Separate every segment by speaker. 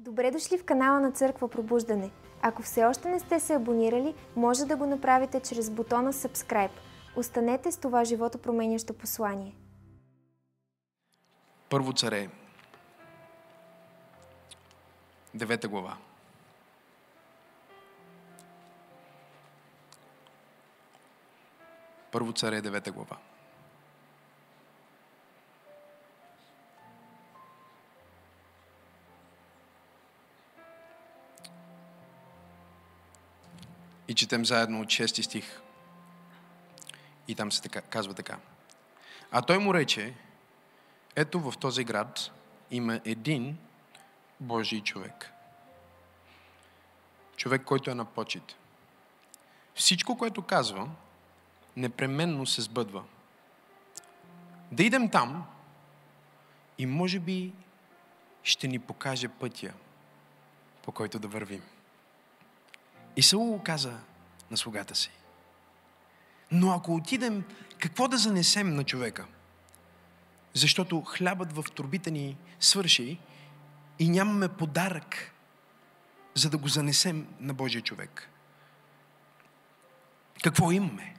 Speaker 1: Добре дошли в канала на Църква Пробуждане. Ако все още не сте се абонирали, може да го направите чрез бутона Subscribe. Останете с това живото променящо послание.
Speaker 2: Първо царе, девета глава. Първо царе, девета глава. И четем заедно от 6 стих. И там се така, казва така. А той му рече, ето в този град има един Божий човек. Човек, който е на почет. Всичко, което казва, непременно се сбъдва. Да идем там и може би ще ни покаже пътя, по който да вървим. И Саул каза на слугата си. Но ако отидем, какво да занесем на човека? Защото хлябът в турбите ни свърши и нямаме подарък, за да го занесем на Божия човек. Какво имаме?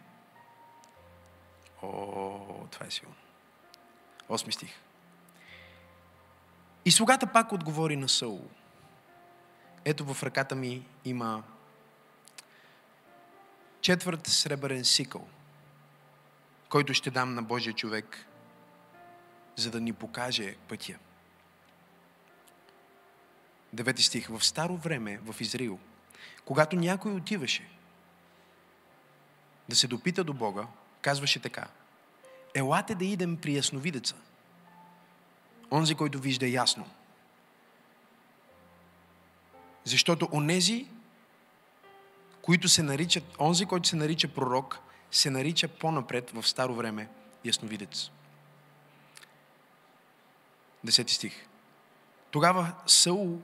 Speaker 2: О, това е силно. Осми стих. И слугата пак отговори на Саул. Ето в ръката ми има четвърт сребърен сикъл, който ще дам на Божия човек, за да ни покаже пътя. Девети стих. В старо време в Израил, когато някой отиваше да се допита до Бога, казваше така. Елате да идем при ясновидеца. Онзи, който вижда ясно. Защото онези, които се наричат, онзи, който се нарича пророк, се нарича по-напред в старо време ясновидец. Десети стих. Тогава Саул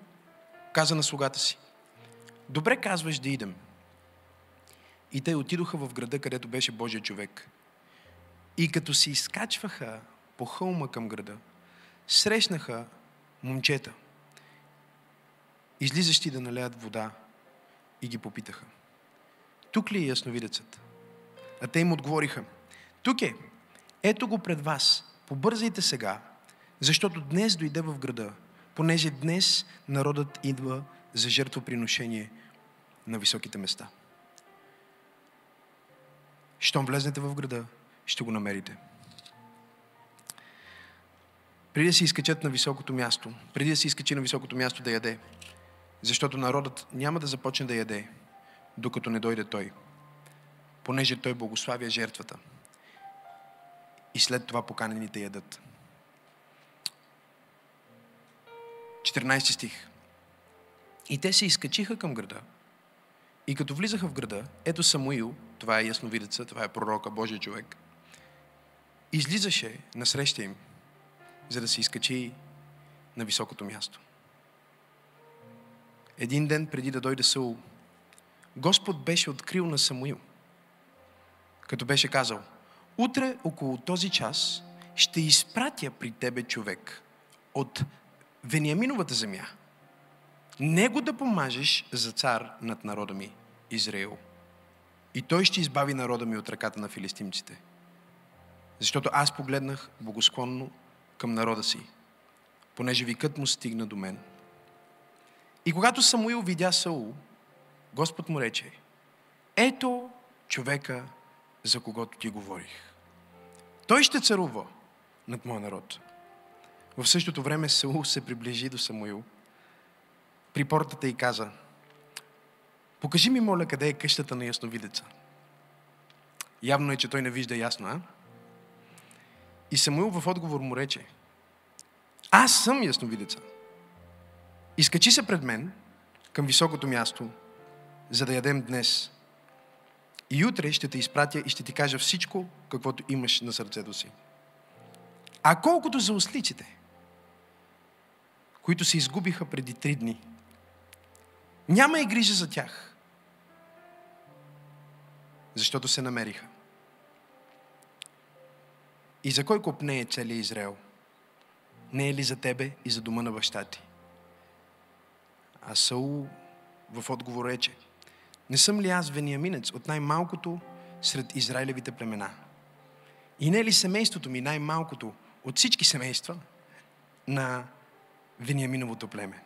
Speaker 2: каза на слугата си, добре казваш да идем. И те отидоха в града, където беше Божия човек. И като се изкачваха по хълма към града, срещнаха момчета, излизащи да налеят вода и ги попитаха. Тук ли е ясновидецът? А те им отговориха. Тук е. Ето го пред вас. Побързайте сега, защото днес дойде в града, понеже днес народът идва за жертвоприношение на високите места. Щом влезнете в града, ще го намерите. Преди да се изкачат на високото място, преди да се изкачи на високото място да яде, защото народът няма да започне да яде, докато не дойде той, понеже той благославя жертвата. И след това поканените ядат. 14 стих. И те се изкачиха към града. И като влизаха в града, ето Самуил, това е ясновидеца, това е пророка, Божия човек, излизаше насреща им, за да се изкачи на високото място. Един ден преди да дойде Саул, Господ беше открил на Самуил, като беше казал, утре около този час ще изпратя при тебе човек от Вениаминовата земя. Него да помажеш за цар над народа ми, Израил. И той ще избави народа ми от ръката на филистимците. Защото аз погледнах богосклонно към народа си, понеже викът му стигна до мен. И когато Самуил видя Саул, Господ му рече, ето човека, за когото ти говорих. Той ще царува над моя народ. В същото време Саул се приближи до Самуил при портата и каза, покажи ми, моля, къде е къщата на ясновидеца. Явно е, че той не вижда ясно, а? И Самуил в отговор му рече, аз съм ясновидеца. Изкачи се пред мен към високото място, за да ядем днес. И утре ще те изпратя и ще ти кажа всичко, каквото имаш на сърцето си. А колкото за ослиците, които се изгубиха преди три дни, няма и грижа за тях, защото се намериха. И за кой копне е целият Израел? Не е ли за тебе и за дома на баща ти? А Саул в отговор рече, не съм ли аз вениаминец от най-малкото сред Израилевите племена? И не е ли семейството ми най-малкото от всички семейства на Вениаминовото племе?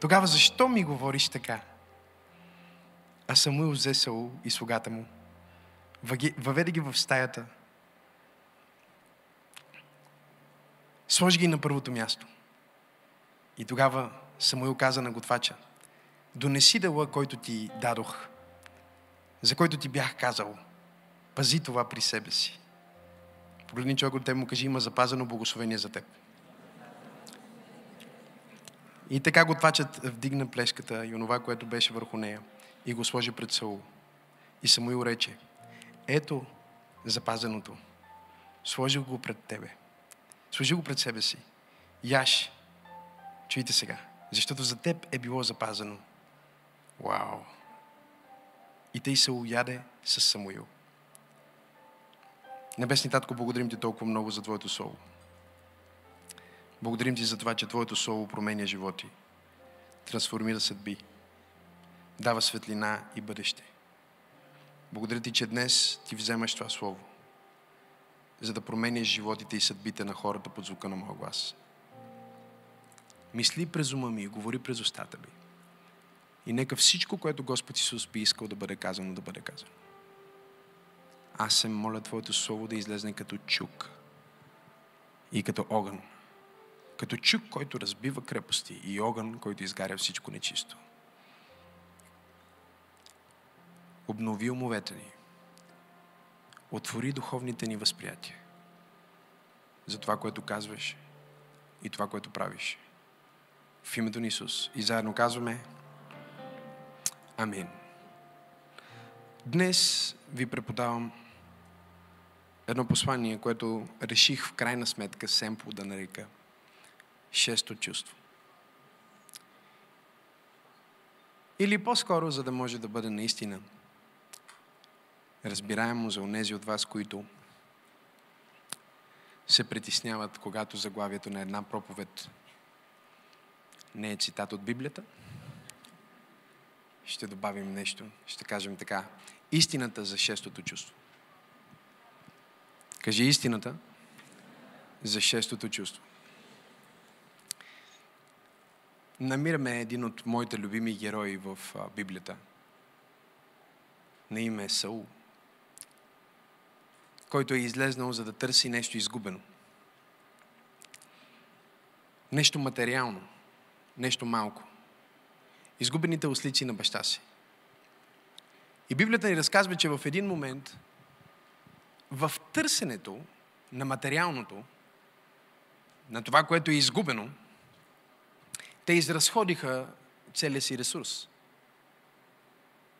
Speaker 2: Тогава защо ми говориш така? А Самуил взе Саул и слугата му, въведе ги в стаята, сложи ги на първото място. И тогава Самуил каза на готвача, донеси дела, който ти дадох, за който ти бях казал, пази това при себе си. Погледни човек от теб му кажи, има запазено благословение за теб. И така готвачът вдигна плешката и онова, което беше върху нея и го сложи пред Саул. И Самуил рече, ето запазеното. Сложи го пред тебе. Сложи го пред себе си. Яш. Чуйте сега. Защото за теб е било запазено. Вау! И тъй се уяде с Самуил. Небесни Татко, благодарим Ти толкова много за Твоето Слово. Благодарим Ти за това, че Твоето Слово променя животи, трансформира съдби, дава светлина и бъдеще. Благодаря Ти, че днес Ти вземаш това Слово, за да променяш животите и съдбите на хората под звука на моя глас. Мисли през ума ми и говори през устата ми. И нека всичко, което Господ Исус би искал да бъде казано, да бъде казано. Аз се моля Твоето Слово да излезне като чук и като огън. Като чук, който разбива крепости и огън, който изгаря всичко нечисто. Обнови умовете ни. Отвори духовните ни възприятия за това, което казваш и това, което правиш. В името на Исус. И заедно казваме Амин. Днес ви преподавам едно послание, което реших в крайна сметка семпо да нарека шесто чувство. Или по-скоро, за да може да бъде наистина разбираемо за онези от вас, които се притесняват, когато заглавието на една проповед не е цитат от Библията. Ще добавим нещо. Ще кажем така. Истината за шестото чувство. Кажи истината за шестото чувство. Намираме един от моите любими герои в Библията. На име е Саул, който е излезнал за да търси нещо изгубено. Нещо материално, нещо малко. Изгубените ослици на баща си. И Библията ни разказва, че в един момент в търсенето на материалното, на това, което е изгубено, те изразходиха целия си ресурс.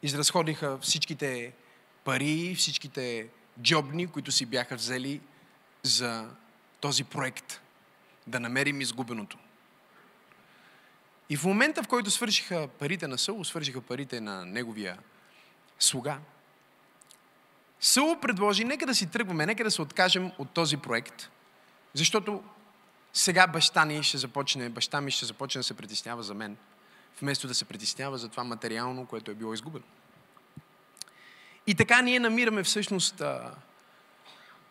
Speaker 2: Изразходиха всичките пари, всичките джобни, които си бяха взели за този проект. Да намерим изгубеното. И в момента, в който свършиха парите на Саул, свършиха парите на неговия слуга, Саул предложи, нека да си тръгваме, нека да се откажем от този проект, защото сега баща ни ще започне, баща ми ще започне да се притеснява за мен, вместо да се притеснява за това материално, което е било изгубено. И така ние намираме всъщност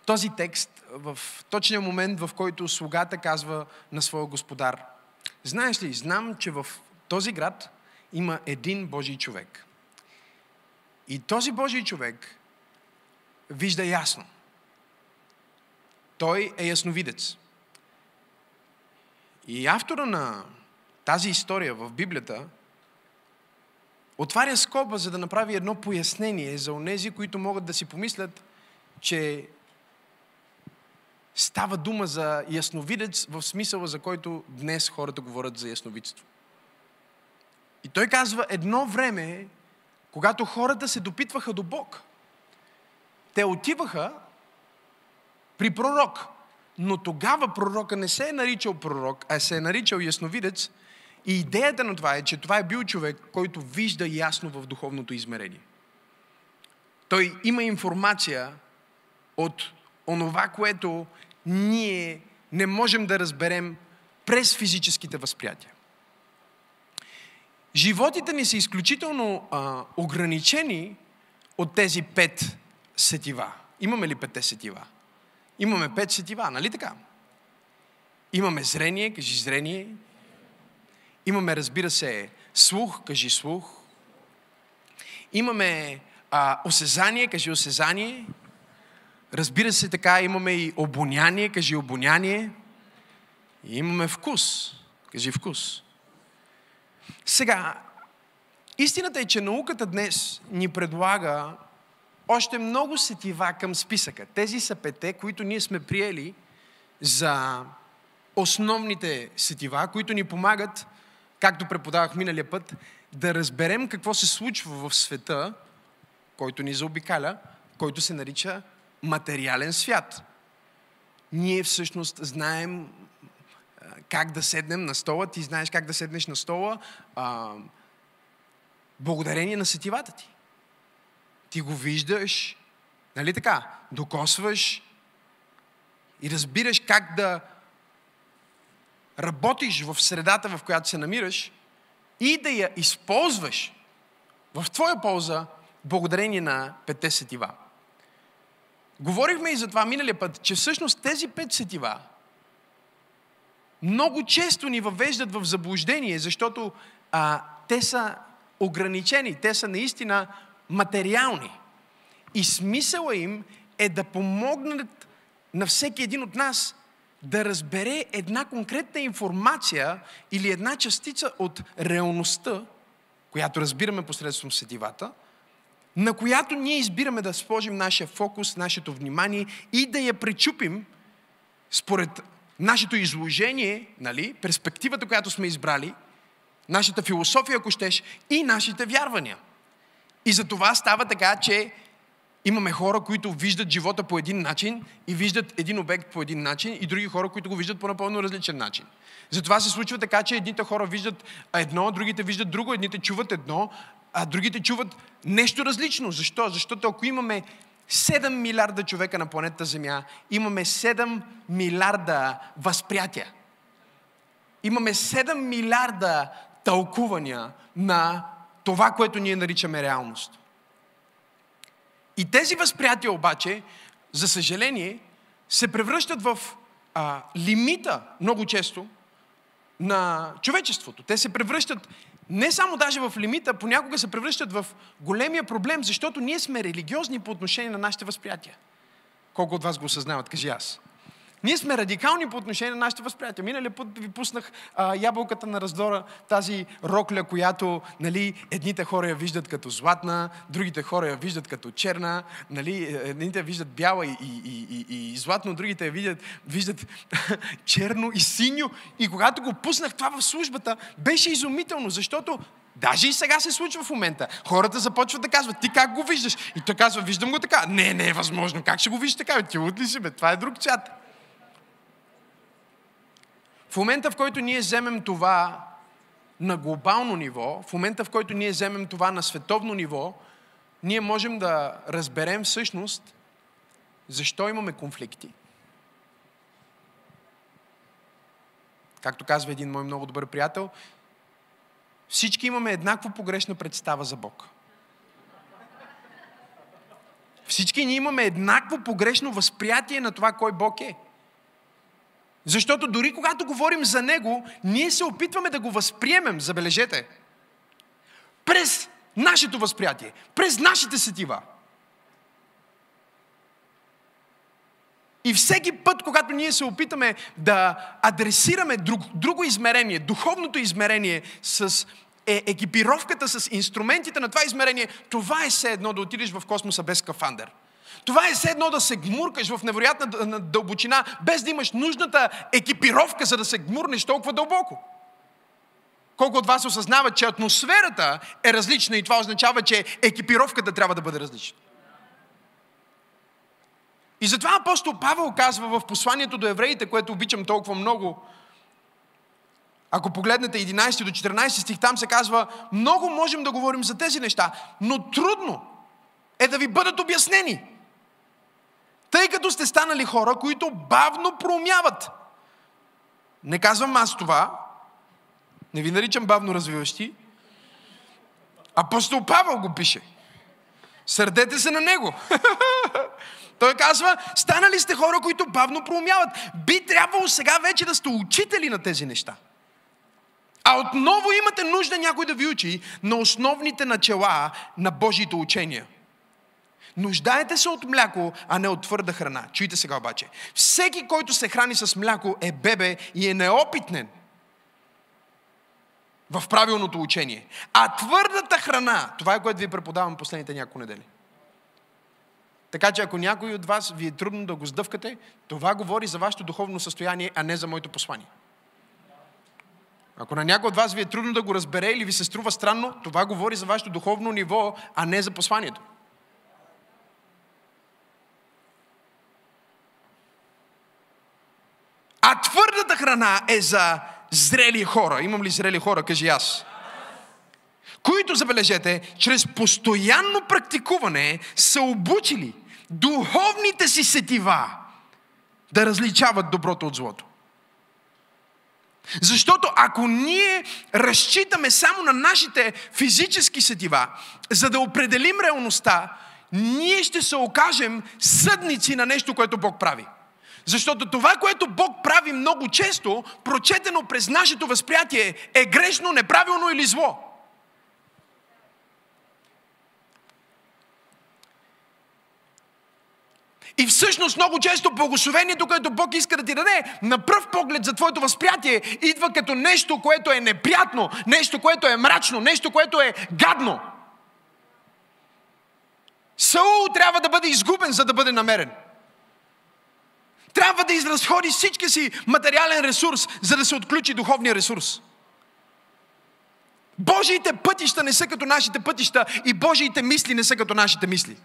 Speaker 2: този текст в точния момент, в който слугата казва на своя господар. Знаеш ли, знам, че в този град има един Божий човек. И този Божий човек вижда ясно. Той е ясновидец. И автора на тази история в Библията отваря скоба, за да направи едно пояснение за онези, които могат да си помислят, че става дума за ясновидец в смисъла, за който днес хората говорят за ясновидство. И той казва, едно време, когато хората се допитваха до Бог – те отиваха при пророк. Но тогава пророка не се е наричал пророк, а се е наричал ясновидец. И идеята на това е, че това е бил човек, който вижда ясно в духовното измерение. Той има информация от онова, което ние не можем да разберем през физическите възприятия. животите ни са изключително а, ограничени от тези пет сетива. Имаме ли петте сетива? Имаме пет сетива, нали така? Имаме зрение, кажи зрение. Имаме, разбира се, слух, кажи слух. Имаме а, осезание, кажи осезание. Разбира се, така имаме и обоняние, кажи обоняние. И имаме вкус, кажи вкус. Сега, истината е, че науката днес ни предлага още много сетива към списъка. Тези са пете, които ние сме приели за основните сетива, които ни помагат, както преподавах миналия път, да разберем какво се случва в света, който ни заобикаля, който се нарича материален свят. Ние всъщност знаем как да седнем на стола, ти знаеш как да седнеш на стола, а, благодарение на сетивата ти. Ти го виждаш, нали така, докосваш и разбираш как да работиш в средата, в която се намираш и да я използваш в твоя полза благодарение на петте сетива. Говорихме и за това миналия път, че всъщност тези пет сетива много често ни въвеждат в заблуждение, защото а, те са ограничени, те са наистина материални. И смисъла им е да помогнат на всеки един от нас да разбере една конкретна информация или една частица от реалността, която разбираме посредством сетивата, на която ние избираме да сложим нашия фокус, нашето внимание и да я пречупим според нашето изложение, нали, перспективата, която сме избрали, нашата философия, ако щеш, и нашите вярвания. И за това става така, че имаме хора, които виждат живота по един начин и виждат един обект по един начин и други хора, които го виждат по напълно различен начин. Затова се случва така, че едните хора виждат едно, другите виждат друго, едните чуват едно, а другите чуват нещо различно. Защо? Защото ако имаме 7 милиарда човека на планетата Земя, имаме 7 милиарда възприятия. Имаме 7 милиарда тълкувания на това, което ние наричаме реалност. И тези възприятия обаче, за съжаление, се превръщат в а, лимита много често на човечеството. Те се превръщат не само даже в лимита, понякога се превръщат в големия проблем, защото ние сме религиозни по отношение на нашите възприятия. Колко от вас го осъзнават, кажи аз. Ние сме радикални по отношение на нашите възприятия. Миналия път ви пуснах а, ябълката на раздора, тази рокля, която нали, едните хора я виждат като златна, другите хора я виждат като черна, нали, едните я виждат бяла и, и, и, и, и златно, другите я виждат, виждат черно и синьо. И когато го пуснах това в службата, беше изумително, защото Даже и сега се случва в момента. Хората започват да казват, ти как го виждаш? И той казва, виждам го така. Не, не е възможно. Как ще го виждаш така? Ти от ли си, бе? Това е друг цвят. В момента, в който ние вземем това на глобално ниво, в момента, в който ние вземем това на световно ниво, ние можем да разберем всъщност защо имаме конфликти. Както казва един мой много добър приятел, всички имаме еднакво погрешна представа за Бог. Всички ние имаме еднакво погрешно възприятие на това кой Бог е. Защото дори когато говорим за Него, ние се опитваме да го възприемем, забележете, през нашето възприятие, през нашите сетива. И всеки път, когато ние се опитаме да адресираме друг, друго измерение, духовното измерение с е, екипировката, с инструментите на това измерение, това е все едно да отидеш в космоса без скафандър. Това е все едно да се гмуркаш в невероятна дълбочина, без да имаш нужната екипировка, за да се гмурнеш толкова дълбоко. Колко от вас осъзнават, че атмосферата е различна и това означава, че екипировката трябва да бъде различна. И затова апостол Павел казва в посланието до евреите, което обичам толкова много, ако погледнете 11 до 14 стих, там се казва, много можем да говорим за тези неща, но трудно е да ви бъдат обяснени. Тъй като сте станали хора, които бавно промяват. Не казвам аз това, не ви наричам бавно развиващи, Апостол Павел го пише. Сърдете се на него. Той казва, станали сте хора, които бавно проумяват. Би трябвало сега вече да сте учители на тези неща. А отново имате нужда някой да ви учи на основните начала на Божието учения. Нуждаете се от мляко, а не от твърда храна. Чуйте сега обаче. Всеки, който се храни с мляко, е бебе и е неопитнен в правилното учение. А твърдата храна, това е което ви преподавам последните няколко недели. Така че ако някой от вас ви е трудно да го сдъвкате, това говори за вашето духовно състояние, а не за моето послание. Ако на някой от вас ви е трудно да го разбере или ви се струва странно, това говори за вашето духовно ниво, а не за посланието. А твърдата храна е за зрели хора. Имам ли зрели хора? Кажи аз. Които, забележете, чрез постоянно практикуване са обучили духовните си сетива да различават доброто от злото. Защото ако ние разчитаме само на нашите физически сетива, за да определим реалността, ние ще се окажем съдници на нещо, което Бог прави. Защото това, което Бог прави много често, прочетено през нашето възприятие, е грешно, неправилно или зло. И всъщност много често благословението, което Бог иска да ти даде, на пръв поглед за твоето възприятие, идва като нещо, което е неприятно, нещо, което е мрачно, нещо, което е гадно. Саул трябва да бъде изгубен, за да бъде намерен. Трябва да изразходи всички си материален ресурс, за да се отключи духовния ресурс. Божиите пътища не са като нашите пътища и Божиите мисли не са като нашите мисли.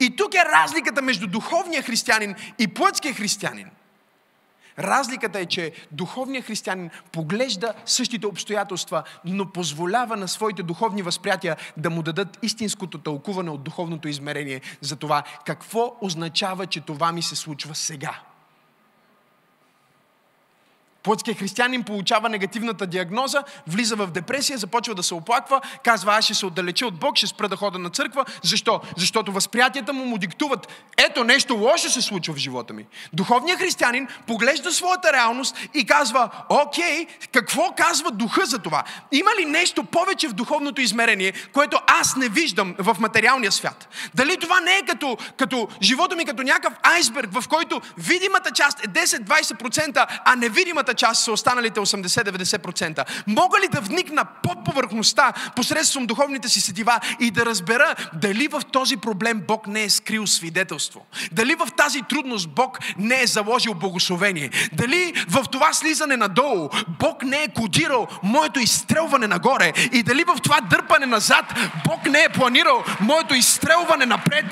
Speaker 2: И тук е разликата между духовния християнин и плътския християнин. Разликата е, че духовният християнин поглежда същите обстоятелства, но позволява на своите духовни възприятия да му дадат истинското тълкуване от духовното измерение за това какво означава, че това ми се случва сега. Плътският християнин получава негативната диагноза, влиза в депресия, започва да се оплаква, казва, аз ще се отдалеча от Бог, ще спра да хода на църква. Защо? Защото възприятията му му диктуват, ето нещо лошо се случва в живота ми. Духовният християнин поглежда своята реалност и казва, окей, какво казва духа за това? Има ли нещо повече в духовното измерение, което аз не виждам в материалния свят? Дали това не е като, като живота ми като някакъв айсберг, в който видимата част е 10-20%, а невидимата част са останалите 80-90%. Мога ли да вникна под повърхността посредством духовните си сетива и да разбера дали в този проблем Бог не е скрил свидетелство? Дали в тази трудност Бог не е заложил благословение? Дали в това слизане надолу Бог не е кодирал моето изстрелване нагоре? И дали в това дърпане назад Бог не е планирал моето изстрелване напред?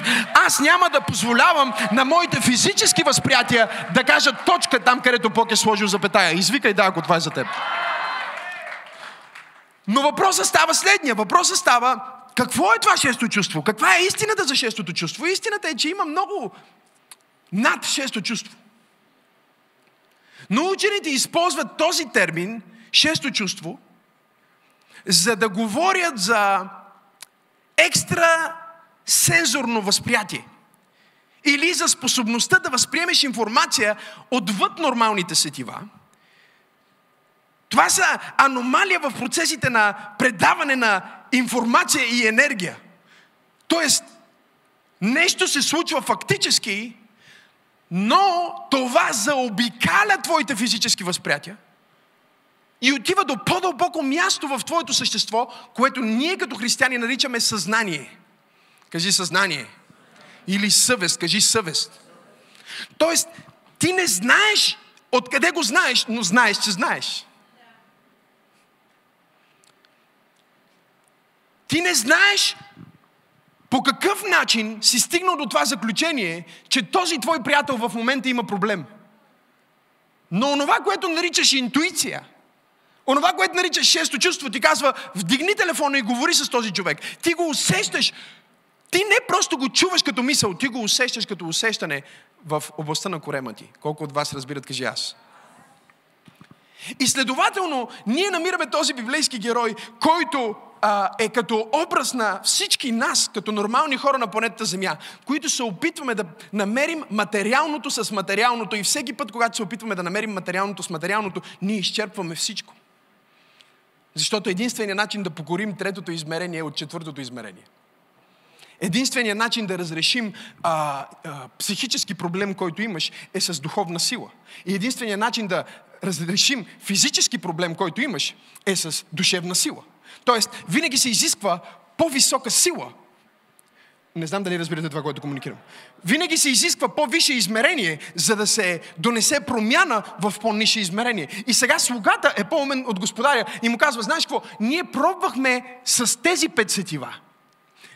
Speaker 2: Аз няма да позволявам на моите физически възприятия да кажат точка там, където Бог е сложил запетая. Извикай да, ако това е за теб. Но въпросът става следния. Въпросът става, какво е това шесто чувство? Каква е истината за шестото чувство? Истината е, че има много над шесто чувство. Но учените използват този термин, шесто чувство, за да говорят за екстра сензорно възприятие. Или за способността да възприемеш информация отвъд нормалните сетива – това са аномалия в процесите на предаване на информация и енергия. Тоест, нещо се случва фактически, но това заобикаля твоите физически възприятия и отива до по-дълбоко място в твоето същество, което ние като християни наричаме съзнание. Кажи съзнание. Или съвест. Кажи съвест. Тоест, ти не знаеш откъде го знаеш, но знаеш, че знаеш. Ти не знаеш по какъв начин си стигнал до това заключение, че този твой приятел в момента има проблем. Но онова, което наричаш интуиция, онова, което наричаш шесто чувство, ти казва, вдигни телефона и говори с този човек. Ти го усещаш. Ти не просто го чуваш като мисъл, ти го усещаш като усещане в областта на корема ти. Колко от вас разбират, кажи аз. И следователно, ние намираме този библейски герой, който а, е като образ на всички нас, като нормални хора на планетата Земя, които се опитваме да намерим материалното с материалното и всеки път, когато се опитваме да намерим материалното с материалното, ние изчерпваме всичко. Защото единственият начин да покорим третото измерение е от четвъртото измерение. Единственият начин да разрешим а, а, психически проблем, който имаш, е с духовна сила. И единственият начин да разрешим физически проблем, който имаш, е с душевна сила. Тоест, винаги се изисква по-висока сила. Не знам дали разбирате това, което комуникирам. Винаги се изисква по-висше измерение, за да се донесе промяна в по-нише измерение. И сега слугата е по-умен от господаря и му казва, знаеш какво, ние пробвахме с тези пет сетива.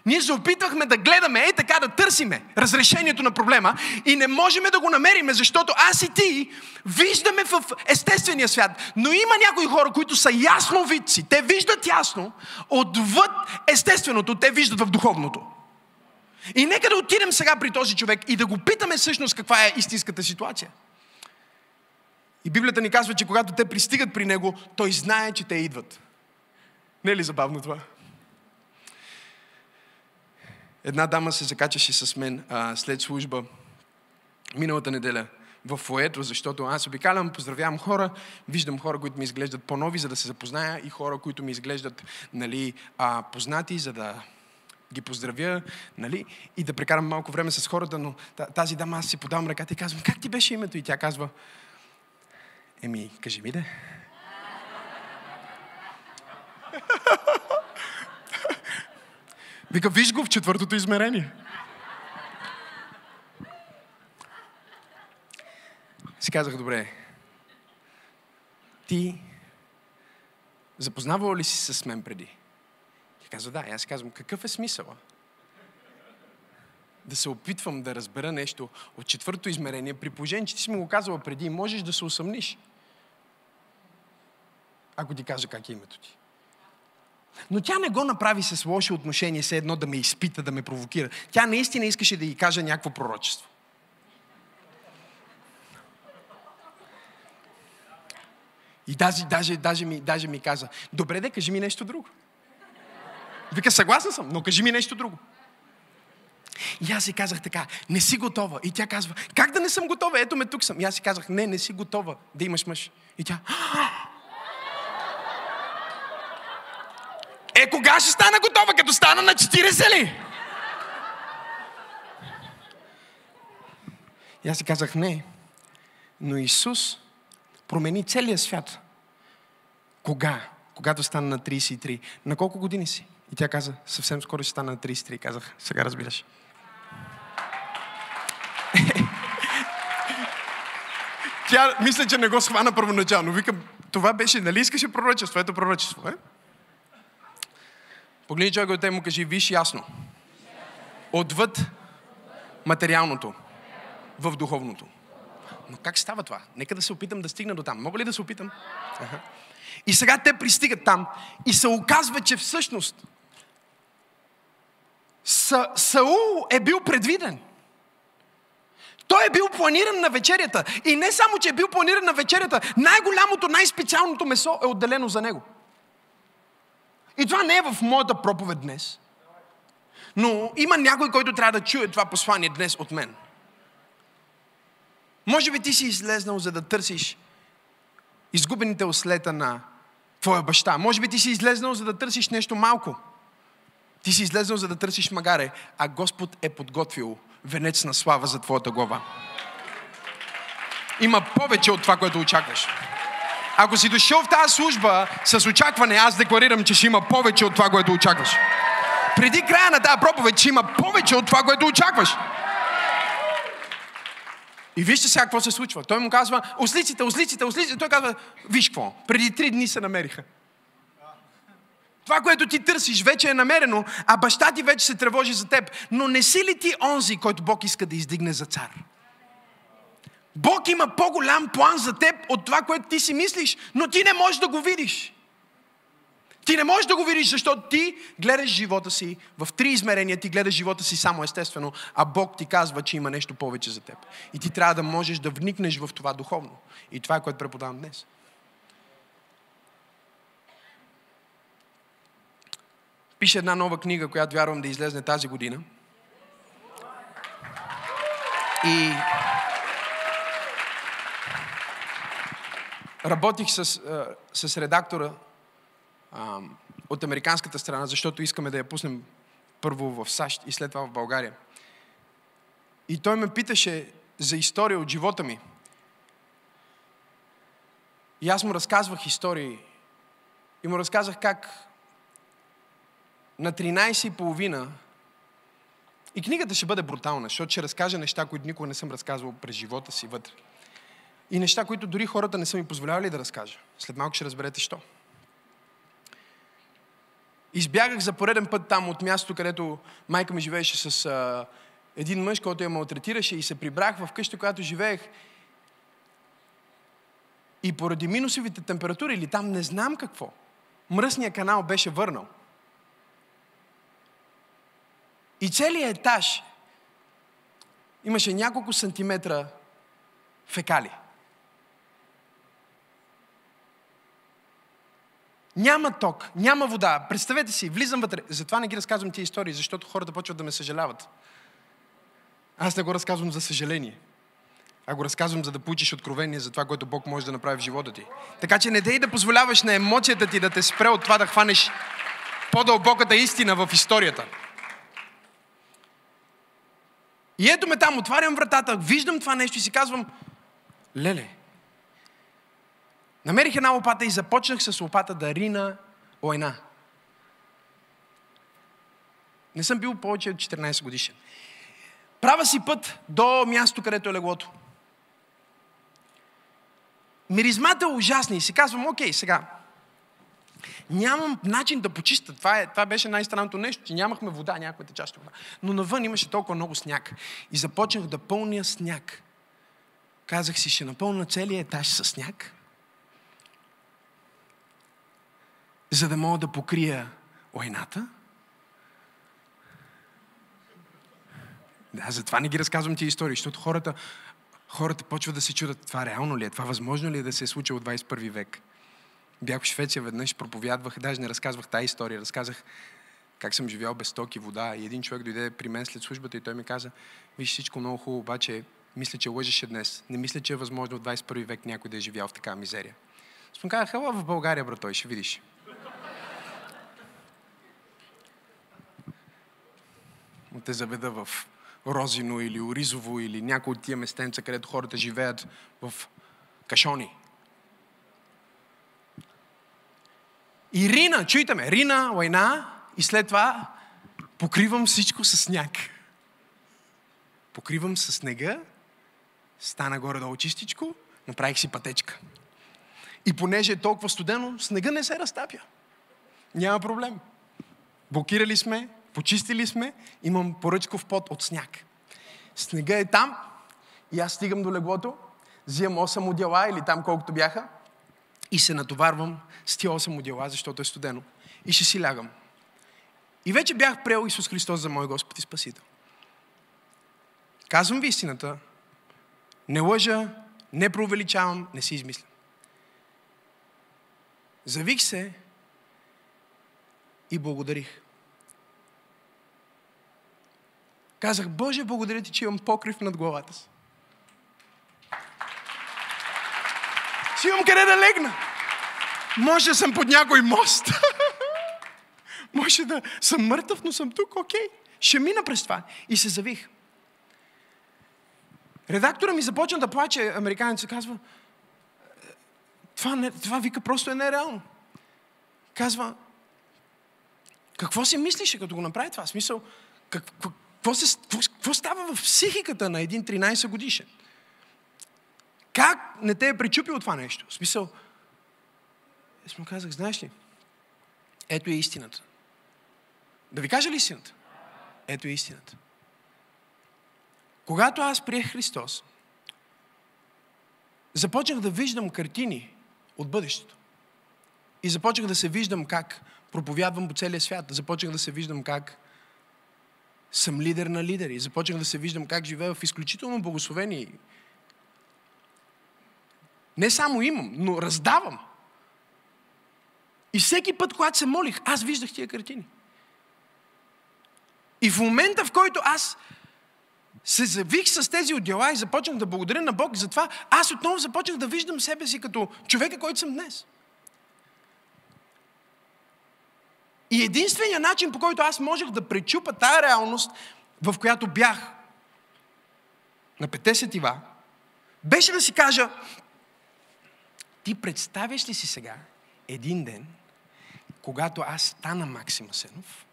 Speaker 2: Ние се опитвахме да гледаме, е така да търсиме разрешението на проблема и не можем да го намериме, защото аз и ти виждаме в естествения свят. Но има някои хора, които са ясно видци. Те виждат ясно, отвъд естественото, те виждат в духовното. И нека да отидем сега при този човек и да го питаме всъщност каква е истинската ситуация. И Библията ни казва, че когато те пристигат при него, той знае, че те идват. Не е ли забавно това? Една дама се закачаше с мен а, след служба миналата неделя в фоето, защото аз обикалям, поздравявам хора, виждам хора, които ми изглеждат по-нови, за да се запозная и хора, които ми изглеждат нали, а, познати, за да ги поздравя, нали, и да прекарам малко време с хората, но тази дама аз си подавам ръката и казвам, как ти беше името? И тя казва, еми, кажи ми де. Вика, виж го в четвъртото измерение. Си казах, добре, ти запознавал ли си с мен преди? Тя казва, да. И аз казвам, какъв е смисъла? Да се опитвам да разбера нещо от четвърто измерение, при положение, че ти си му го казала преди можеш да се усъмниш. Ако ти кажа как е името ти. Но тя не го направи с лоши отношения, все едно да ме изпита, да ме провокира. Тя наистина искаше да й каже някакво пророчество. И даже, даже, даже, ми, даже ми каза, добре да кажи ми нещо друго. Вика, съгласен съм, но кажи ми нещо друго. И аз си казах така, не си готова. И тя казва, как да не съм готова? Ето ме тук съм. И аз си казах, не, не си готова да имаш мъж. И тя, Е, кога ще стана готова? Като стана на 40 ли? И аз си казах, не. Но Исус промени целия свят. Кога? Когато стана на 33. На колко години си? И тя каза, съвсем скоро ще стана на 33. Казах, сега разбираш. Тя мисля, че не го схвана първоначално. Викам, това беше, нали искаше пророчество? Ето пророчество, е? Погледни човек от те му кажи, виж ясно. Отвъд материалното в духовното. Но как става това? Нека да се опитам да стигна до там. Мога ли да се опитам? Ага. И сега те пристигат там и се оказва, че всъщност Са, Саул е бил предвиден. Той е бил планиран на вечерята. И не само, че е бил планиран на вечерята, най-голямото, най-специалното месо е отделено за него. И това не е в моята проповед днес. Но има някой, който трябва да чуе това послание днес от мен. Може би ти си излезнал, за да търсиш изгубените ослета на твоя баща. Може би ти си излезнал, за да търсиш нещо малко. Ти си излезнал, за да търсиш магаре, а Господ е подготвил венец на слава за твоята глава. Има повече от това, което очакваш. Ако си дошъл в тази служба с очакване, аз декларирам, че ще има повече от това, което очакваш. Преди края на тази проповед, ще има повече от това, което очакваш. И вижте сега какво се случва. Той му казва, ослиците, ослиците, ослиците. Той казва, виж какво, преди три дни се намериха. Това, което ти търсиш, вече е намерено, а баща ти вече се тревожи за теб. Но не си ли ти онзи, който Бог иска да издигне за цар? Бог има по-голям план за теб от това, което ти си мислиш, но ти не можеш да го видиш. Ти не можеш да го видиш, защото ти гледаш живота си в три измерения, ти гледаш живота си само естествено, а Бог ти казва, че има нещо повече за теб. И ти трябва да можеш да вникнеш в това духовно. И това е което преподавам днес. пиша една нова книга, която вярвам да излезне тази година. И работих с, с редактора от американската страна, защото искаме да я пуснем първо в САЩ и след това в България. И той ме питаше за история от живота ми. И аз му разказвах истории. И му разказах как на 13 и половина и книгата ще бъде брутална, защото ще разкажа неща, които никога не съм разказвал през живота си вътре. И неща, които дори хората не са ми позволявали да разкажа. След малко ще разберете що. Избягах за пореден път там от мястото, където майка ми живееше с а, един мъж, който я малтретираше и се прибрах в къща, която живеех. И поради минусовите температури или там не знам какво, мръсния канал беше върнал. И целият етаж имаше няколко сантиметра фекали. Няма ток, няма вода. Представете си, влизам вътре. Затова не ги разказвам тези истории, защото хората почват да ме съжаляват. Аз не го разказвам за съжаление. А го разказвам, за да получиш откровение за това, което Бог може да направи в живота ти. Така че не дей да позволяваш на емоцията ти да те спре от това да хванеш по-дълбоката истина в историята. И ето ме там, отварям вратата, виждам това нещо и си казвам, леле, намерих една лопата и започнах с лопата да рина лойна. Не съм бил повече от 14 годишен. Права си път до място, където е леглото. Миризмата е ужасна и си казвам, окей, сега, нямам начин да почиста. Това, е, това беше най-странното нещо, че нямахме вода, някоите части вода. Но навън имаше толкова много сняг. И започнах да пълня сняг. Казах си, ще напълна целият етаж с сняг, за да мога да покрия лайната. Да, затова не ги разказвам тези истории, защото хората, хората почват да се чудят, това реално ли е, това възможно ли е да се е случило в 21 век. Бях в Швеция веднъж, проповядвах, даже не разказвах тази история, разказах как съм живял без ток и вода. И един човек дойде при мен след службата и той ми каза, виж всичко много хубаво, обаче мисля, че лъжеше днес. Не мисля, че е възможно в 21 век някой да е живял в такава мизерия. Казах, ела в България, брат, той ще видиш. Му те заведа в Розино или Оризово или някои от тия местенца, където хората живеят в кашони. И рина, чуйте ме, рина, лайна и след това покривам всичко с сняг. Покривам с снега, стана горе-долу чистичко, направих си пътечка. И понеже е толкова студено, снега не се разтапя. Няма проблем. Блокирали сме, почистили сме, имам поръчков пот от сняг. Снега е там и аз стигам до леглото, взимам 8 отдела или там колкото бяха и се натоварвам с тия 8 отдела, защото е студено. И ще си лягам. И вече бях приел Исус Христос за мой Господ и Спасител. Казвам ви истината. Не лъжа, не преувеличавам, не си измислям. Завих се и благодарих. Казах, Боже, благодаря ти, че имам покрив над главата си. Си имам къде да легна. Може да съм под някой мост. Може да съм мъртъв, но съм тук, окей. Ще мина през това. И се завих. Редактора ми започна да плаче, американец казва, това, не, това вика просто е нереално. Казва, какво си мислише, като го направи това? Смисъл, как, какво, се, какво, какво става в психиката на един 13 годишен? Как не те е причупило това нещо? В смисъл, аз му казах, знаеш ли, ето е истината. Да ви кажа ли истината? Ето е истината. Когато аз приех Христос, започнах да виждам картини от бъдещето. И започнах да се виждам как проповядвам по целия свят. Започнах да се виждам как съм лидер на лидери. Започнах да се виждам как живея в изключително благословение. Не само имам, но раздавам. И всеки път, когато се молих, аз виждах тия картини. И в момента, в който аз се завих с тези отдела и започнах да благодаря на Бог за това, аз отново започнах да виждам себе си като човека, който съм днес. И единственият начин, по който аз можех да пречупа тая реалност, в която бях на пете сетива, беше да си кажа, ти представяш ли си сега един ден, когато аз стана Максим Асенов,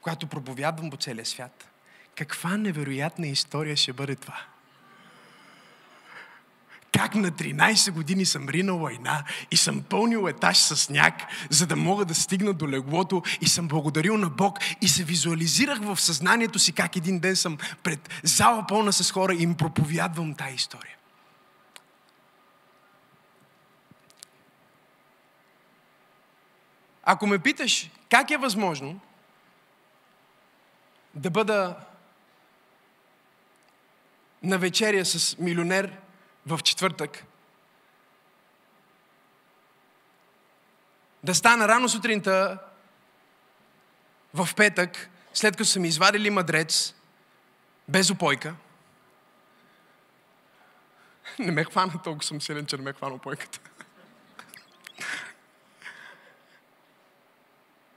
Speaker 2: когато проповядвам по целия свят, каква невероятна история ще бъде това? Как на 13 години съм ринал война и съм пълнил етаж с сняг, за да мога да стигна до леглото и съм благодарил на Бог и се визуализирах в съзнанието си как един ден съм пред зала пълна с хора и им проповядвам тази история. Ако ме питаш как е възможно да бъда на вечеря с милионер в четвъртък, да стана рано сутринта в петък, след като са ми извадили мадрец, без опойка. Не ме хвана, толкова съм силен, че не ме хвана опойката.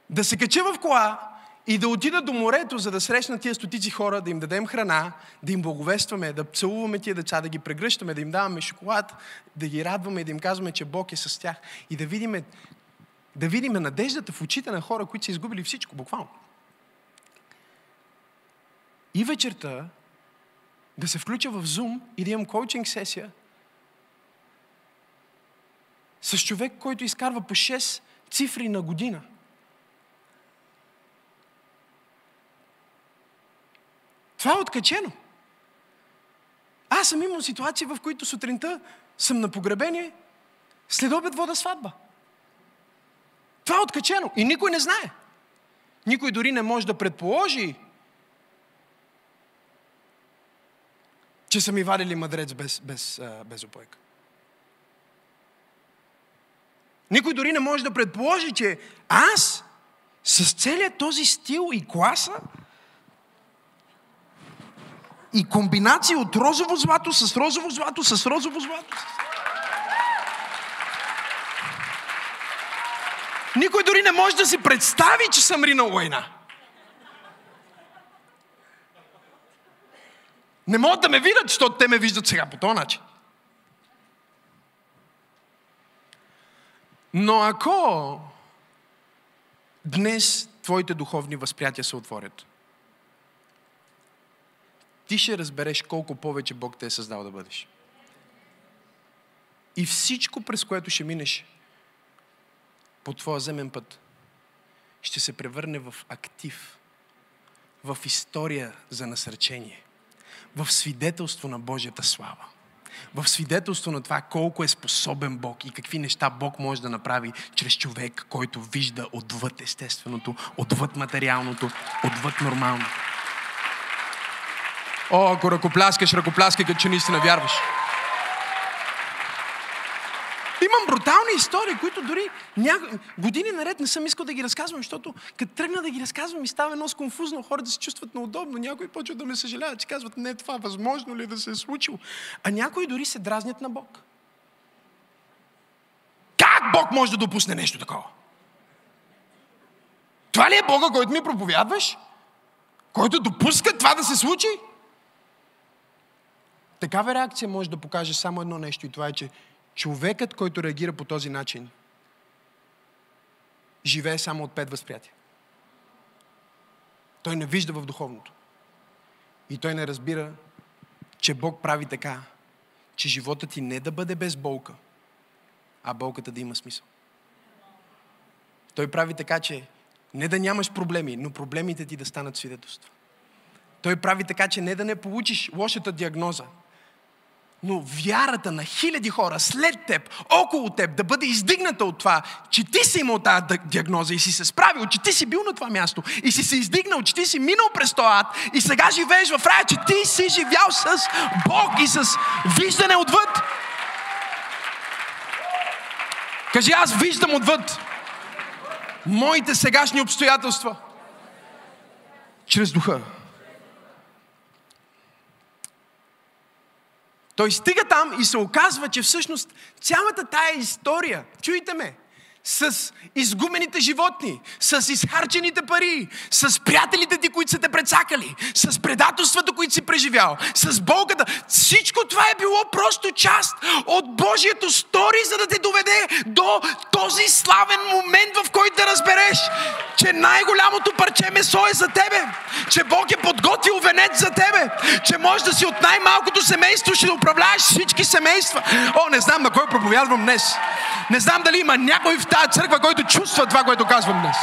Speaker 2: да се кача в кола и да отида до морето, за да срещна тия стотици хора, да им дадем храна, да им благовестваме, да целуваме тия деца, да ги прегръщаме, да им даваме шоколад, да ги радваме и да им казваме, че Бог е с тях. И да видим, да видим надеждата в очите на хора, които са изгубили всичко, буквално. И вечерта да се включа в Zoom и да имам коучинг сесия с човек, който изкарва по 6 цифри на година – Това е откачено. Аз съм имал ситуации, в които сутринта съм на погребение, след обед вода сватба. Това е откачено и никой не знае. Никой дори не може да предположи, че са ми вадили мадрец без, без, без опойка. Никой дори не може да предположи, че аз с целият този стил и класа и комбинация от розово злато с розово злато с розово злато. Никой дори не може да си представи, че съм ринал война. Не могат да ме видят, защото те ме виждат сега по този начин. Но ако днес твоите духовни възприятия се отворят, ти ще разбереш колко повече Бог те е създал да бъдеш. И всичко, през което ще минеш по твоя земен път, ще се превърне в актив, в история за насърчение, в свидетелство на Божията слава, в свидетелство на това колко е способен Бог и какви неща Бог може да направи чрез човек, който вижда отвъд естественото, отвъд материалното, отвъд нормалното. О, ако ръкопляскаш, ръкопляскай, като че наистина вярваш. Имам брутални истории, които дори ня... години наред не съм искал да ги разказвам, защото като тръгна да ги разказвам и става едно сконфузно, хората се чувстват неудобно, някои почват да ме съжаляват, че казват, не, това възможно ли да се е случило. А някои дори се дразнят на Бог. Как Бог може да допусне нещо такова? Това ли е Бога, който ми проповядваш? Който допуска това да се случи? Такава реакция може да покаже само едно нещо и това е, че човекът, който реагира по този начин, живее само от пет възприятия. Той не вижда в духовното. И той не разбира, че Бог прави така, че живота ти не да бъде без болка, а болката да има смисъл. Той прави така, че не да нямаш проблеми, но проблемите ти да станат свидетелства. Той прави така, че не да не получиш лошата диагноза, но вярата на хиляди хора след теб, около теб, да бъде издигната от това, че ти си имал тази диагноза и си се справил, че ти си бил на това място и си се издигнал, че ти си минал през този ад и сега живееш в рая, че ти си живял с Бог и с виждане отвъд. Кажи, аз виждам отвъд моите сегашни обстоятелства. Чрез духа. Той стига там и се оказва, че всъщност цялата тая история, чуйте ме, с изгумените животни, с изхарчените пари, с приятелите ти, които са те прецакали, с предателството, които си преживял, с болката. Всичко това е било просто част от Божието стори, за да те доведе до този славен момент, в който да разбереш, че най-голямото парче месо е за тебе, че Бог е подготвил венец за тебе, че можеш да си от най-малкото семейство, ще управляваш всички семейства. О, не знам на кой проповядвам днес. Не знам дали има някой в тази църква, който чувства това, което казвам днес.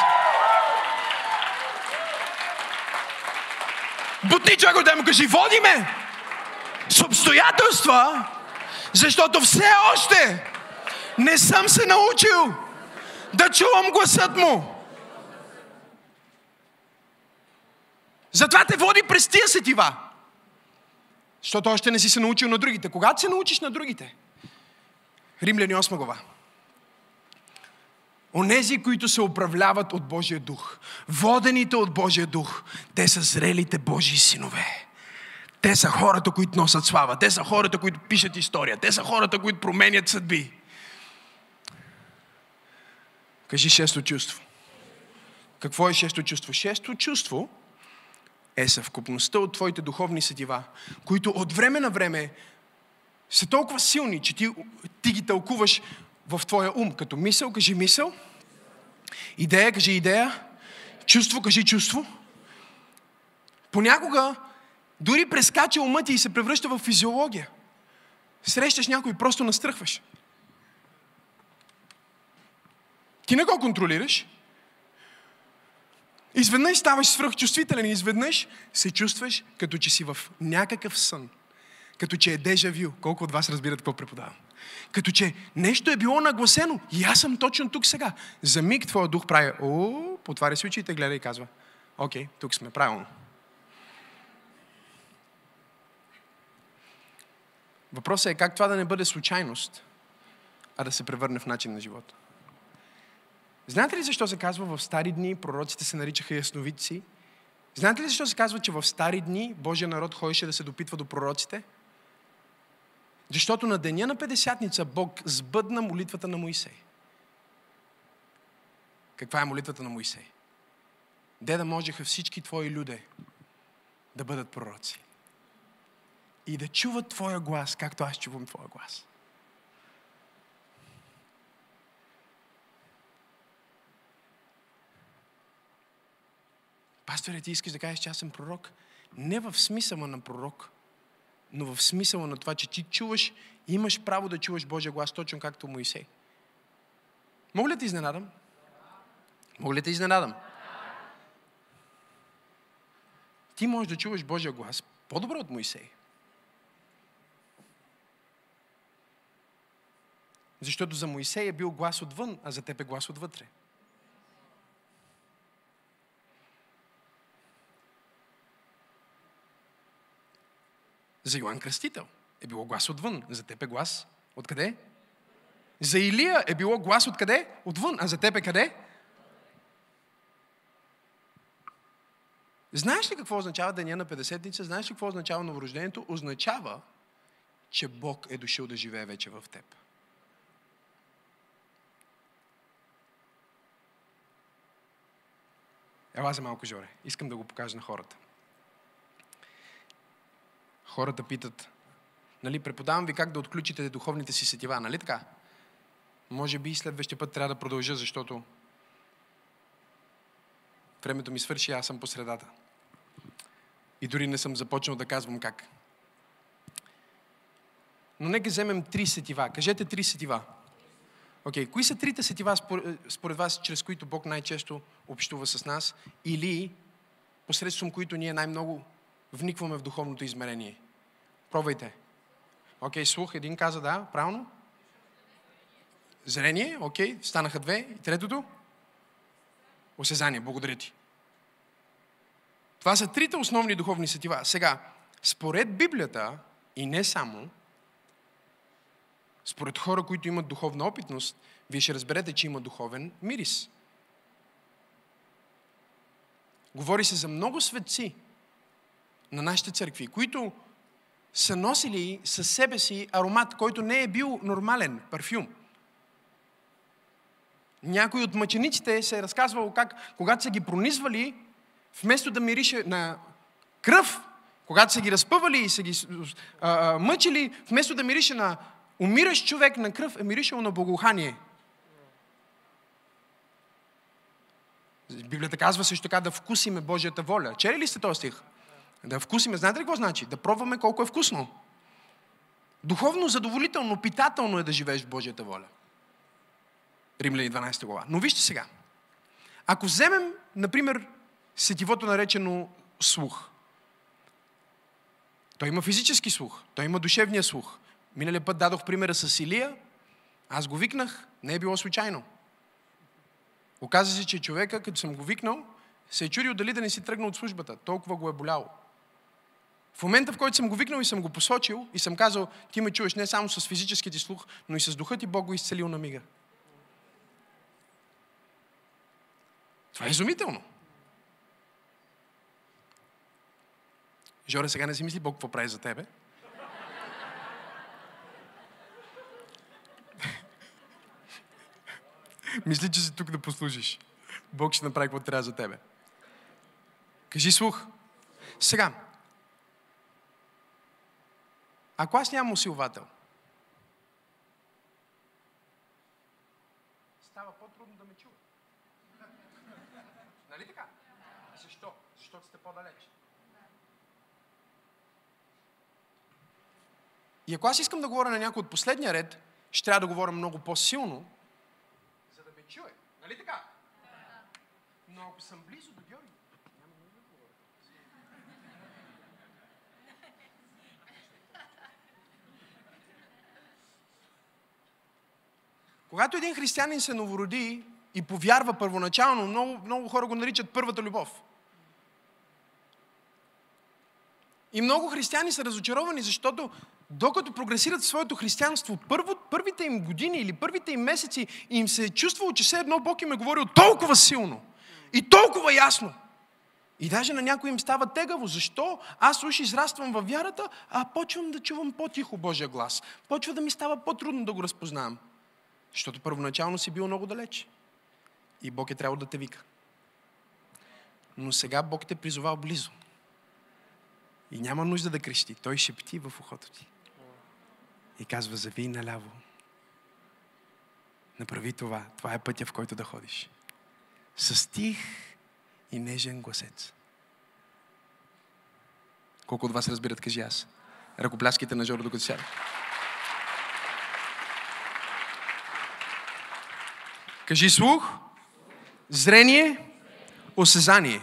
Speaker 2: Бутни човек да му кажи, води ме с обстоятелства, защото все още не съм се научил да чувам гласът му. Затова те води през тия сетива. Защото още не си се научил на другите. Когато се научиш на другите? Римляни 8 глава. Онези, които се управляват от Божия дух, водените от Божия дух, те са зрелите Божии синове. Те са хората, които носят слава. Те са хората, които пишат история. Те са хората, които променят съдби. Кажи шесто чувство. Какво е шесто чувство? Шесто чувство е съвкупността от твоите духовни сетива, които от време на време са толкова силни, че ти, ти ги тълкуваш в твоя ум, като мисъл, кажи мисъл, идея, кажи идея, чувство, кажи чувство. Понякога дори прескача ума ти и се превръща в физиология. Срещаш някой, просто настръхваш. Ти не го контролираш. Изведнъж ставаш свръхчувствителен и изведнъж се чувстваш като че си в някакъв сън. Като че е дежавю. Колко от вас разбират какво преподавам? Като че нещо е било нагласено и аз съм точно тук сега. За миг твоя дух прави, о, потваря си очите, гледа и казва, окей, тук сме, правилно. Въпросът е как това да не бъде случайност, а да се превърне в начин на живота. Знаете ли защо се казва в стари дни пророците се наричаха ясновидци? Знаете ли защо се казва, че в стари дни Божия народ ходеше да се допитва до пророците? Защото на деня на Педесятница Бог сбъдна молитвата на Моисей. Каква е молитвата на Моисей? Де да можеха всички твои люде да бъдат пророци. И да чуват твоя глас, както аз чувам твоя глас. Пасторе, ти искаш да кажеш, че аз съм пророк? Не в смисъла на пророк, но в смисъла на това, че ти чуваш, имаш право да чуваш Божия глас, точно както Моисей. Мога ли да изненадам? Мога ли да изненадам? Ти можеш да чуваш Божия глас по-добре от Моисей. Защото за Моисей е бил глас отвън, а за теб е глас отвътре. За Йоанн Кръстител е било глас отвън. За теб е глас откъде? За Илия е било глас откъде? Отвън. А за теб е къде? Знаеш ли какво означава деня на 50-ница? Знаеш ли какво означава новорождението? Означава, че Бог е дошъл да живее вече в теб. Ела за малко, Жоре. Искам да го покажа на хората. Хората питат, нали, преподавам ви как да отключите духовните си сетива, нали така? Може би следващия път трябва да продължа, защото времето ми свърши, аз съм по средата. И дори не съм започнал да казвам как. Но нека вземем три сетива. Кажете три сетива. Окей, okay. кои са трите сетива според вас, чрез които Бог най-често общува с нас или посредством които ние най-много вникваме в духовното измерение? Пробвайте. Окей, слух, един каза да, правилно. Зрение, окей, станаха две. И третото? Осезание, благодаря ти. Това са трите основни духовни сетива. Сега, според Библията, и не само, според хора, които имат духовна опитност, вие ще разберете, че има духовен мирис. Говори се за много светци на нашите църкви, които са носили със себе си аромат, който не е бил нормален парфюм. Някой от мъчениците се е разказвал как, когато са ги пронизвали, вместо да мирише на кръв, когато са ги разпъвали и са ги а, а, мъчили, вместо да мирише на умиращ човек на кръв, е миришал на благоухание. Библията казва също така да вкусиме Божията воля. Чели ли сте този стих? Да вкусиме. Знаете ли какво значи? Да пробваме колко е вкусно. Духовно задоволително, питателно е да живееш в Божията воля. Римляни 12 глава. Но вижте сега. Ако вземем, например, сетивото наречено слух. Той има физически слух, той има душевния слух. Миналия път дадох примера с Илия, аз го викнах, не е било случайно. Оказва се, че човека, като съм го викнал, се е чудил дали да не си тръгна от службата. Толкова го е боляло. В момента, в който съм го викнал и съм го посочил и съм казал, ти ме чуеш не само с физически ти слух, но и с духа ти Бог го изцелил на мига. Това е изумително. Жоре, сега не си мисли Бог какво прави за тебе. Мисли, че си тук да послужиш. Бог ще направи какво трябва за тебе. Кажи слух. Сега, ако аз нямам усилвател, става по-трудно да ме чува. Нали така? Защо? Защото сте по-далеч. И ако аз искам да говоря на някой от последния ред, ще трябва да говоря много по-силно, за да ме чуе. Нали така? Но ако съм близо до Георги, няма нужда да говоря. Когато един християнин се новороди и повярва първоначално, много, много хора го наричат първата любов. И много християни са разочаровани, защото докато прогресират в своето християнство, първо, първите им години или първите им месеци им се е чувствало, че все едно Бог им е говорил толкова силно и толкова ясно. И даже на някой им става тегаво. Защо? Аз уж израствам във вярата, а почвам да чувам по-тихо Божия глас. Почва да ми става по-трудно да го разпознавам. Защото първоначално си бил много далеч. И Бог е трябвало да те вика. Но сега Бог те призовал близо. И няма нужда да крещи. Той шепти в ухото ти. И казва, зави наляво. Направи това. Това е пътя, в който да ходиш. С тих и нежен гласец. Колко от вас разбират, кажи аз. Ръкопляските на Жоро, докато сяда. Кажи слух, зрение, осезание.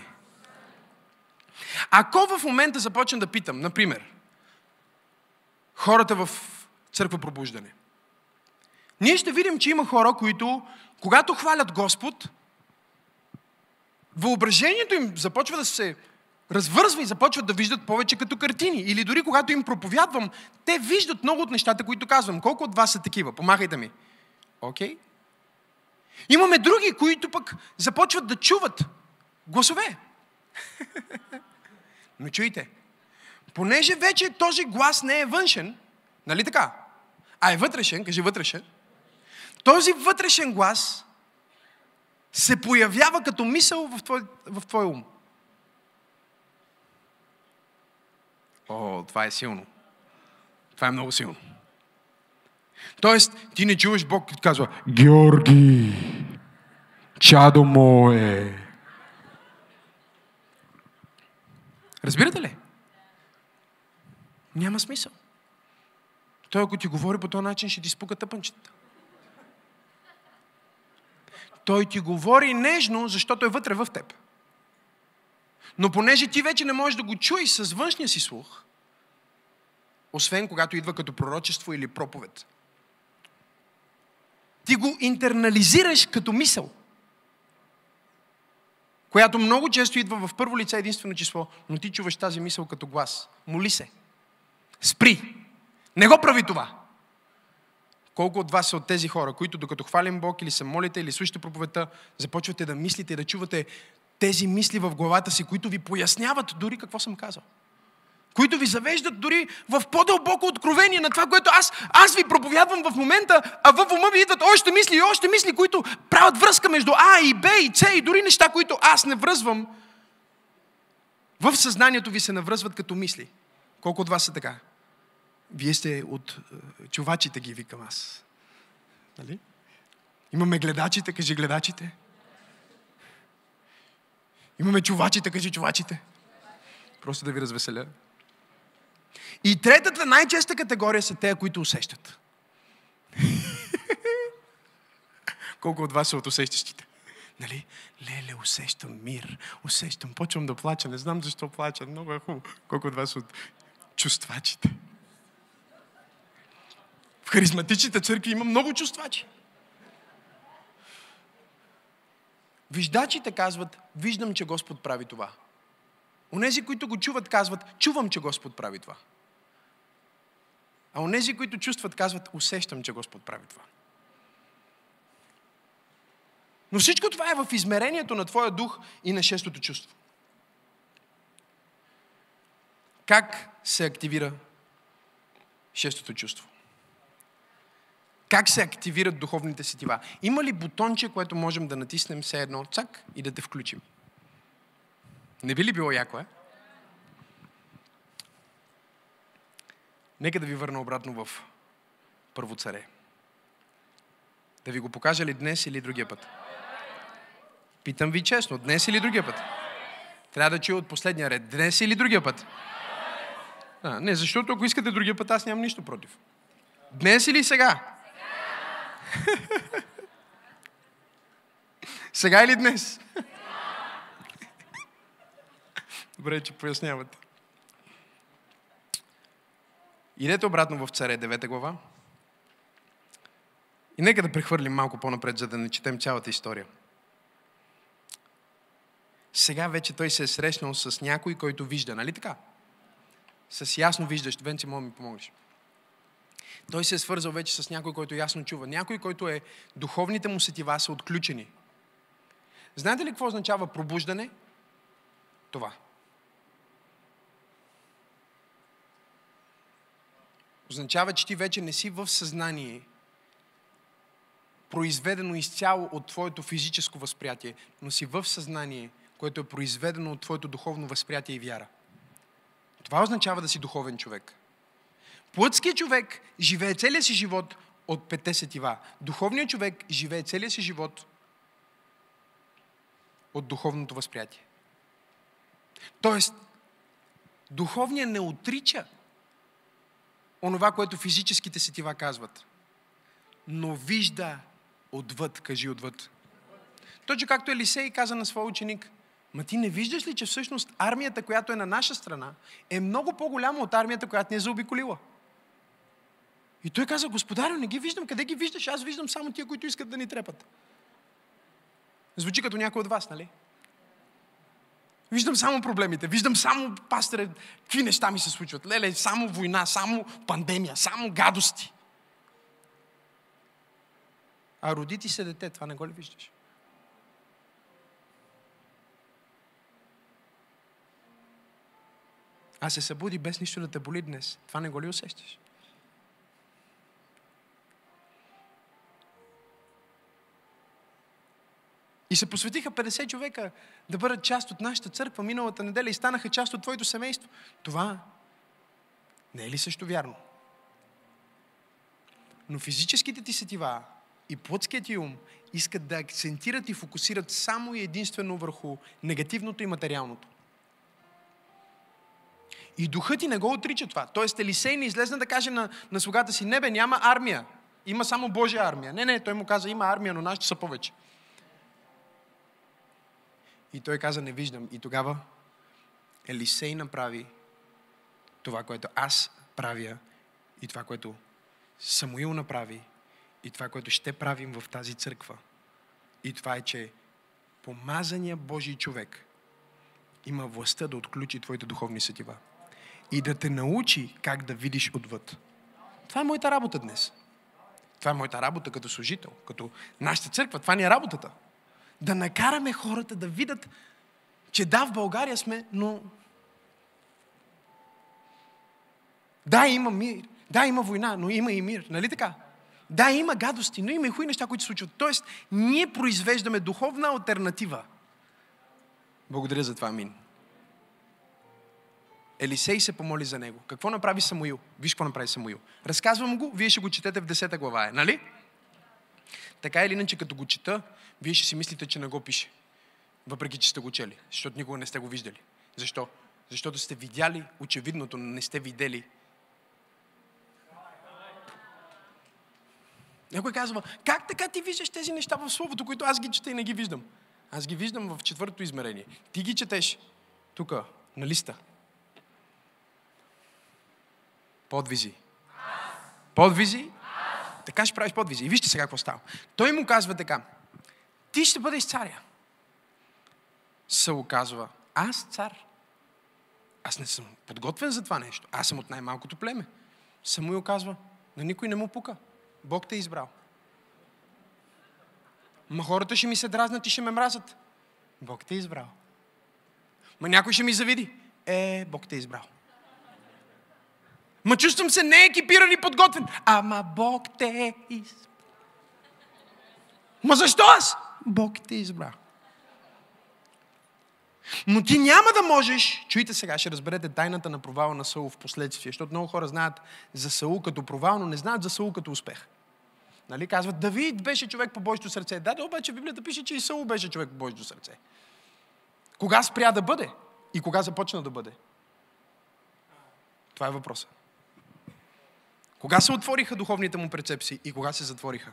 Speaker 2: Ако в момента започна да питам, например, хората в църква пробуждане, ние ще видим, че има хора, които, когато хвалят Господ, въображението им започва да се развързва и започват да виждат повече като картини. Или дори когато им проповядвам, те виждат много от нещата, които казвам. Колко от вас са такива? Помагайте ми. Окей? Okay? Имаме други, които пък започват да чуват гласове. Но чуйте, понеже вече този глас не е външен, нали така? А е вътрешен, кажи вътрешен. Този вътрешен глас се появява като мисъл в твой, в твой ум. О, това е силно. Това е много силно. Тоест, ти не чуваш Бог, който казва, Георги, чадо мое. Разбирате ли? Няма смисъл. Той, ако ти говори по този начин, ще ти спука тъпънчета. Той ти говори нежно, защото е вътре в теб. Но понеже ти вече не можеш да го чуеш с външния си слух, освен когато идва като пророчество или проповед, ти го интернализираш като мисъл, която много често идва в първо лице единствено число, но ти чуваш тази мисъл като глас. Моли се. Спри. Не го прави това. Колко от вас са от тези хора, които докато хвалим Бог или се молите, или слушате проповедта, започвате да мислите и да чувате тези мисли в главата си, които ви поясняват дори какво съм казал. Които ви завеждат дори в по-дълбоко откровение на това, което аз, аз ви проповядвам в момента, а в ума ви идват още мисли и още мисли, които правят връзка между А и Б и С и дори неща, които аз не връзвам. В съзнанието ви се навръзват като мисли. Колко от вас са така? Вие сте от е, чувачите ги, викам аз. Нали? Имаме гледачите, кажи гледачите. Имаме чувачите, кажи чувачите. Просто да ви развеселя. И третата най-честа категория са те, които усещат. Колко от вас са от усещащите? Нали? Леле, усещам мир, усещам, почвам да плача, не знам защо плача, много е хубаво. Колко от вас са от чувствачите? В харизматичните църкви има много чувствачи. Виждачите казват, виждам, че Господ прави това. Онези, които го чуват, казват, чувам, че Господ прави това. А онези, които чувстват, казват, усещам, че Господ прави това. Но всичко това е в измерението на твоя дух и на шестото чувство. Как се активира шестото чувство? Как се активират духовните сетива? Има ли бутонче, което можем да натиснем все едно, цак, и да те включим? Не би ли било яко, е? Нека да ви върна обратно в Първо царе. Да ви го покажа ли днес или другия път? Питам ви честно, днес или другия път? Трябва да чуя от последния ред. Днес или другия път? А, не, защото ако искате другия път, аз нямам нищо против. Днес или сега? сега или днес? Добре, че пояснявате. Идете обратно в Царе, 9 глава. И нека да прехвърлим малко по-напред, за да не четем цялата история. Сега вече той се е срещнал с някой, който вижда, нали така? С ясно виждащ. Венци, мога ми помогнеш. Той се е свързал вече с някой, който ясно чува. Някой, който е... Духовните му сетива са отключени. Знаете ли какво означава пробуждане? Това. Означава, че ти вече не си в съзнание, произведено изцяло от твоето физическо възприятие, но си в съзнание, което е произведено от твоето духовно възприятие и вяра. Това означава да си духовен човек. Плътският човек живее целия си живот от пете сетива. Духовният човек живее целия си живот от духовното възприятие. Тоест, духовният не отрича онова, което физическите сетива казват. Но вижда отвъд, кажи отвъд. Точно както Елисей каза на своя ученик, Ма ти не виждаш ли, че всъщност армията, която е на наша страна, е много по-голяма от армията, която не е заобиколила? И той каза, господарю, не ги виждам. Къде ги виждаш? Аз виждам само тия, които искат да ни трепат. Звучи като някой от вас, нали? Виждам само проблемите, виждам само, пастре, какви неща ми се случват. Леле, само война, само пандемия, само гадости. А роди ти се дете, това не го ли виждаш? А се събуди без нищо да те боли днес. Това не го ли усещаш? И се посветиха 50 човека да бъдат част от нашата църква миналата неделя и станаха част от твоето семейство. Това не е ли също вярно? Но физическите ти сетива и плътският ти ум искат да акцентират и фокусират само и единствено върху негативното и материалното. И духът ти не го отрича това. Тоест Елисей не излезна да каже на, на слугата си, небе, няма армия. Има само Божия армия. Не, не, той му каза, има армия, но нашите са повече. И той каза, не виждам. И тогава Елисей направи това, което аз правя и това, което Самуил направи и това, което ще правим в тази църква. И това е, че помазания Божий човек има властта да отключи твоите духовни сетива и да те научи как да видиш отвъд. Това е моята работа днес. Това е моята работа като служител, като нашата църква. Това ни е работата да накараме хората да видят че да, в България сме, но да, има мир, да, има война, но има и мир, нали така? Да, има гадости, но има и хубави неща, които се случват. Тоест, ние произвеждаме духовна альтернатива. Благодаря за това, Амин. Елисей се помоли за него. Какво направи Самуил? Виж какво направи Самуил. Разказвам го, вие ще го четете в 10 глава, е, нали? Така или иначе, като го чета, вие ще си мислите, че не го пише. Въпреки, че сте го чели. Защото никога не сте го виждали. Защо? Защото сте видяли очевидното, но не сте видели. Някой казва, как така ти виждаш тези неща в Словото, които аз ги чета и не ги виждам? Аз ги виждам в четвъртото измерение. Ти ги четеш тук, на листа. Подвизи. Подвизи? Така ще правиш подвизи. И вижте сега какво става. Той му казва така. Ти ще бъдеш царя. Саул казва, аз цар. Аз не съм подготвен за това нещо. Аз съм от най-малкото племе. Самуил казва, на никой не му пука. Бог те е избрал. Ма хората ще ми се дразнат и ще ме мразят. Бог те е избрал. Ма някой ще ми завиди. Е, Бог те е избрал. Ма чувствам се не екипиран и подготвен. Ама Бог те е избрал. Ма защо аз? Бог те избрал. Но ти няма да можеш, чуйте сега, ще разберете тайната на провала на Саул в последствие, защото много хора знаят за Саул като провал, но не знаят за Саул като успех. Нали? Казват, Давид беше човек по Божието сърце. Да, да, обаче Библията пише, че и Саул беше човек по Божието сърце. Кога спря да бъде? И кога започна да бъде? Това е въпросът. Кога се отвориха духовните му прецепции и кога се затвориха?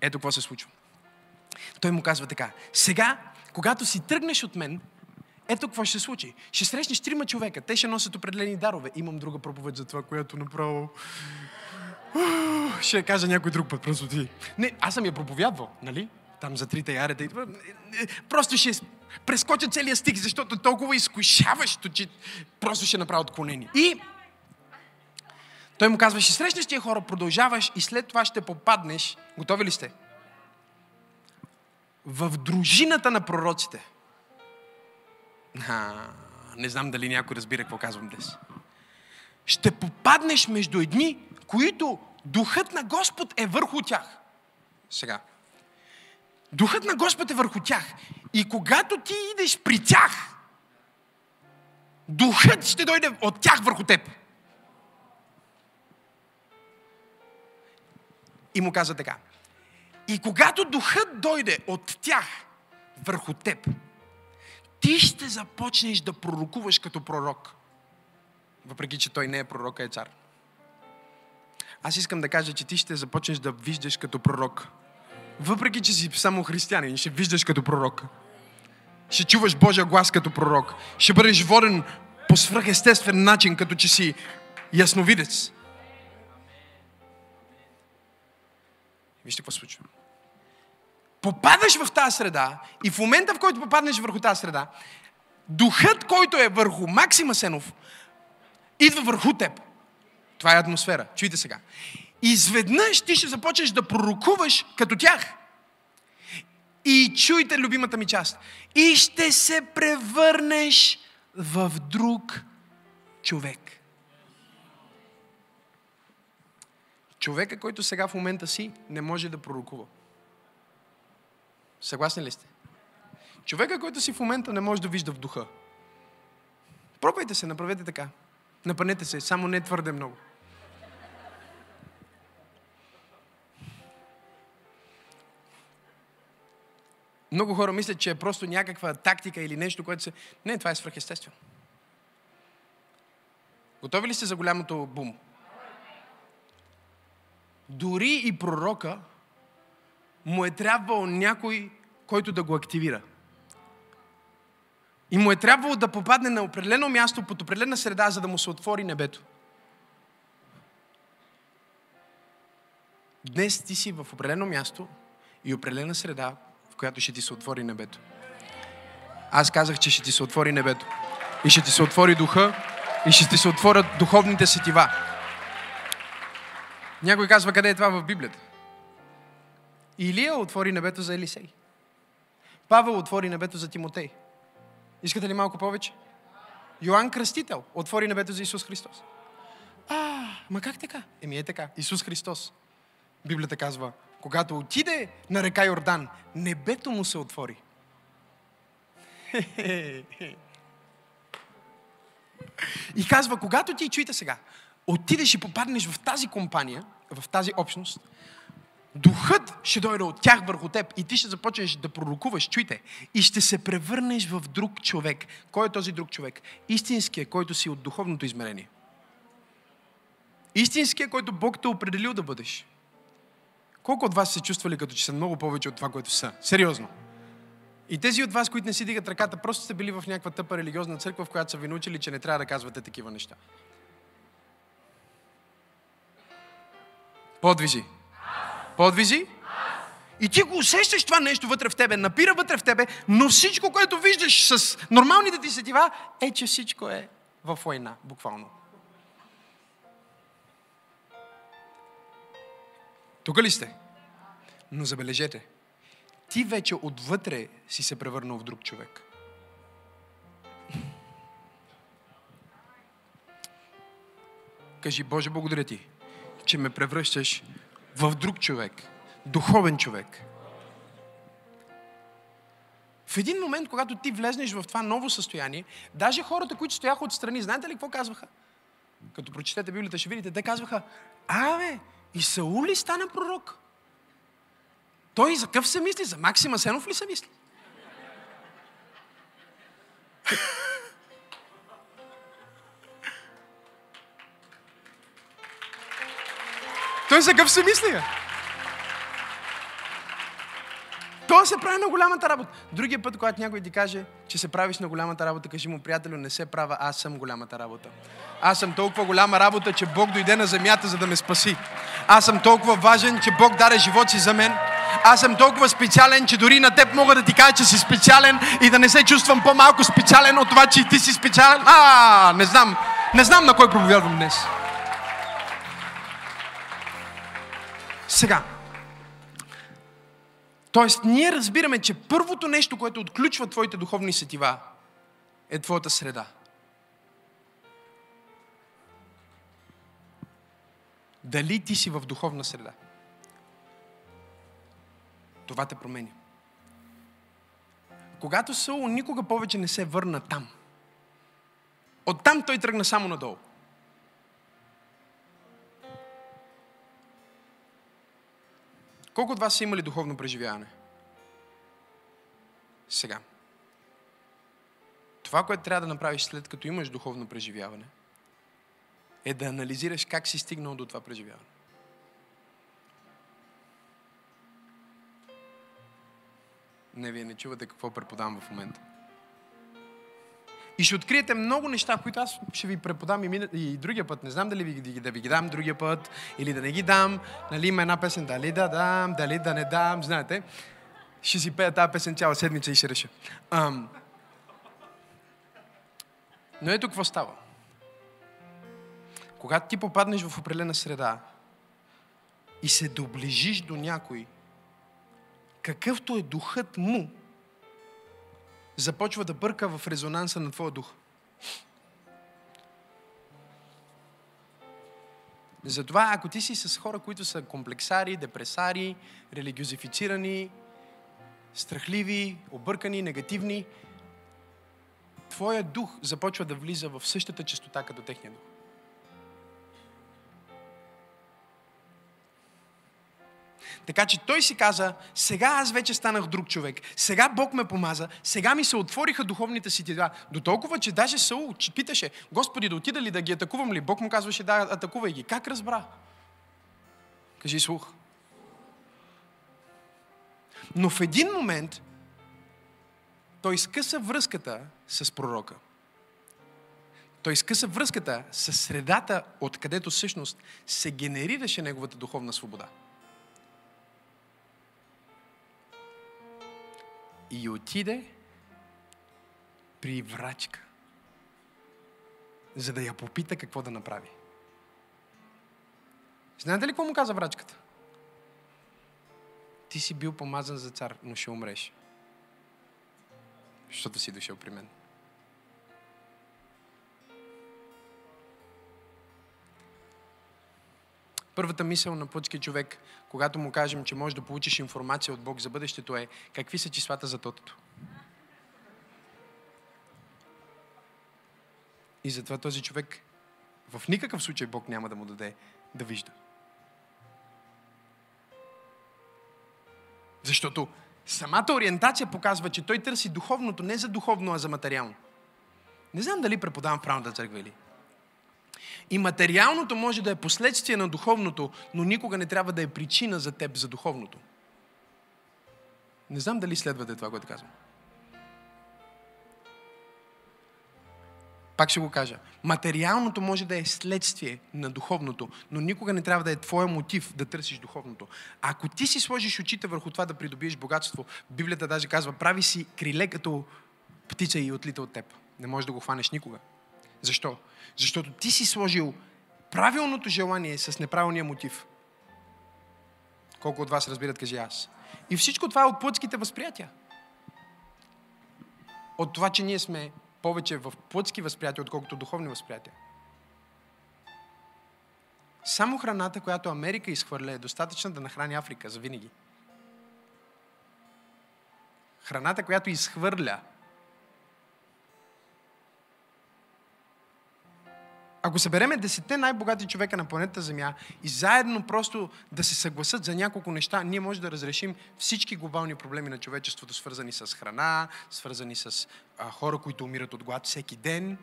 Speaker 2: Ето какво се случва. Той му казва така. Сега, когато си тръгнеш от мен, ето какво ще се случи. Ще срещнеш трима човека. Те ще носят определени дарове. Имам друга проповед за това, която направо... Ще я кажа някой друг път, просто ти. Не, аз съм я проповядвал, нали? Там за трите ярета. Просто ще прескоча целия стих, защото е толкова изкушаващо, че просто ще направя отклонение. И той му казва, ще срещнеш тия хора, продължаваш и след това ще попаднеш. Готови ли сте? В дружината на пророците. А, не знам дали някой разбира какво казвам днес. Ще попаднеш между едни, които духът на Господ е върху тях. Сега. Духът на Господ е върху тях. И когато ти идеш при тях, духът ще дойде от тях върху теб. И му каза така. И когато духът дойде от тях върху теб, ти ще започнеш да пророкуваш като пророк. Въпреки, че той не е пророк, а е цар. Аз искам да кажа, че ти ще започнеш да виждаш като пророк. Въпреки, че си само християнин, ще виждаш като пророк. Ще чуваш Божия глас като пророк. Ще бъдеш воден по свръхестествен начин, като че си ясновидец. Вижте какво случва. Попадаш в тази среда и в момента, в който попаднеш върху тази среда, духът, който е върху Максима Сенов, идва върху теб. Това е атмосфера. Чуйте сега. Изведнъж ти ще започнеш да пророкуваш като тях. И чуйте любимата ми част. И ще се превърнеш в друг човек. Човека, който сега в момента си, не може да пророкува. Съгласни ли сте? Човека, който си в момента не може да вижда в духа. Пробвайте се, направете така. Напънете се, само не твърде много. Много хора мислят, че е просто някаква тактика или нещо, което се... Не, това е свръхестествено. Готови ли сте за голямото бум? Дори и пророка му е трябвал някой, който да го активира. И му е трябвало да попадне на определено място, под определена среда, за да му се отвори небето. Днес ти си в определено място и определена среда, в която ще ти се отвори небето. Аз казах, че ще ти се отвори небето. И ще ти се отвори духа, и ще ти се отворят духовните сетива. Някой казва, къде е това в Библията? Илия отвори небето за Елисей. Павел отвори небето за Тимотей. Искате ли малко повече? Йоанн Кръстител отвори небето за Исус Христос. А, ма как така? Еми е така. Исус Христос. Библията казва, когато отиде на река Йордан, небето му се отвори. И казва, когато ти, чуйте сега, отидеш и попаднеш в тази компания, в тази общност, Духът ще дойде от тях върху теб и ти ще започнеш да пророкуваш, чуйте, и ще се превърнеш в друг човек. Кой е този друг човек? Истинският, който си от духовното измерение. Истинският, който Бог те е определил да бъдеш. Колко от вас се чувствали като че са много повече от това, което са? Сериозно. И тези от вас, които не си дигат ръката, просто сте били в някаква тъпа религиозна църква, в която са ви научили, че не трябва да казвате такива неща. Подвижи. Подвижи. И ти го усещаш това нещо вътре в тебе, напира вътре в тебе, но всичко, което виждаш с нормалните ти сетива, е, че всичко е в война, буквално. Тук ли сте? Но забележете, ти вече отвътре си се превърнал в друг човек. Кажи, Боже, благодаря ти, че ме превръщаш в друг човек, духовен човек. В един момент, когато ти влезнеш в това ново състояние, даже хората, които стояха отстрани, знаете ли какво казваха? Като прочетете Библията, ще видите, те казваха, абе, и Саул ли стана пророк? Той за къв се мисли? За Максима Сенов ли се мисли? Той за къв се мисли? Той се прави на голямата работа. Другия път, когато някой ти каже, че се правиш на голямата работа, кажи му, приятелю, не се права, аз съм голямата работа. Аз съм толкова голяма работа, че Бог дойде на земята, за да ме спаси. Аз съм толкова важен, че Бог даде живот си за мен. Аз съм толкова специален, че дори на теб мога да ти кажа, че си специален и да не се чувствам по-малко специален от това, че и ти си специален. А, не знам. Не знам на кой проповядвам днес. Сега. Тоест, ние разбираме, че първото нещо, което отключва твоите духовни сетива, е твоята среда. Дали ти си в духовна среда? Това те променя. Когато Саул никога повече не се върна там. Оттам той тръгна само надолу. Колко от вас са имали духовно преживяване? Сега. Това, което трябва да направиш след като имаш духовно преживяване, е да анализираш как си стигнал до това преживяване. Не, вие не чувате какво преподавам в момента. И ще откриете много неща, които аз ще ви преподам и, мина, и другия път. Не знам дали ви, да ви ги дам другия път или да не ги дам. Нали, има една песен, дали да дам, дали да не дам, знаете. Ще си пея тази песен цяла седмица и ще реша. Ам... Но ето какво става. Когато ти попаднеш в определена среда и се доближиш до някой, какъвто е духът му, започва да бърка в резонанса на твоя дух. Затова, ако ти си с хора, които са комплексари, депресари, религиозифицирани, страхливи, объркани, негативни, твоя дух започва да влиза в същата частота като техния дух. Така че той си каза, сега аз вече станах друг човек. Сега Бог ме помаза. Сега ми се отвориха духовните си тела. До толкова, че даже Саул питаше, Господи, да отида ли да ги атакувам ли? Бог му казваше, да, атакувай ги. Как разбра? Кажи слух. Но в един момент той скъса връзката с пророка. Той скъса връзката с средата, откъдето всъщност се генерираше неговата духовна свобода. И отиде при врачка, за да я попита какво да направи. Знаете ли какво му каза врачката? Ти си бил помазан за цар, но ще умреш. Защото си дошъл при мен. Първата мисъл на плътския човек, когато му кажем, че може да получиш информация от Бог за бъдещето е какви са числата за тотото. И затова този човек в никакъв случай Бог няма да му даде да вижда. Защото самата ориентация показва, че той търси духовното не за духовно, а за материално. Не знам дали преподавам в правната църква или. И материалното може да е последствие на духовното, но никога не трябва да е причина за теб за духовното. Не знам дали следвате това, което казвам. Пак ще го кажа. Материалното може да е следствие на духовното, но никога не трябва да е твоя мотив да търсиш духовното. Ако ти си сложиш очите върху това да придобиеш богатство, Библията даже казва, прави си криле като птица и отлита от теб. Не можеш да го хванеш никога. Защо? Защото ти си сложил правилното желание с неправилния мотив. Колко от вас разбират, кажи аз. И всичко това е от плътските възприятия. От това, че ние сме повече в плътски възприятия, отколкото духовни възприятия. Само храната, която Америка изхвърля, е достатъчна да нахрани Африка за винаги. Храната, която изхвърля, Ако събереме десете най-богати човека на планета Земя и заедно просто да се съгласат за няколко неща, ние може да разрешим всички глобални проблеми на човечеството, свързани с храна, свързани с а, хора, които умират от глад всеки ден,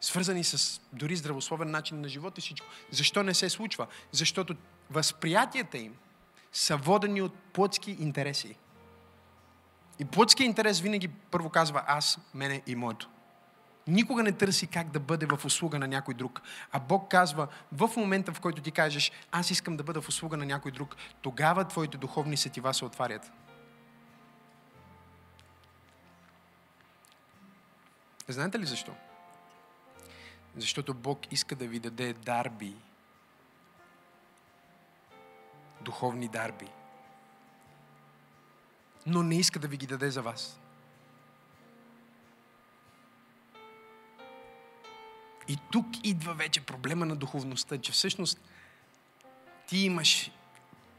Speaker 2: свързани с дори здравословен начин на живота и всичко. Защо не се случва? Защото възприятията им са водени от плътски интереси. И плътския интерес винаги първо казва аз, мене и моето никога не търси как да бъде в услуга на някой друг. А Бог казва, в момента, в който ти кажеш, аз искам да бъда в услуга на някой друг, тогава твоите духовни сетива се отварят. Знаете ли защо? Защото Бог иска да ви даде дарби. Духовни дарби. Но не иска да ви ги даде за вас. И тук идва вече проблема на духовността, че всъщност ти имаш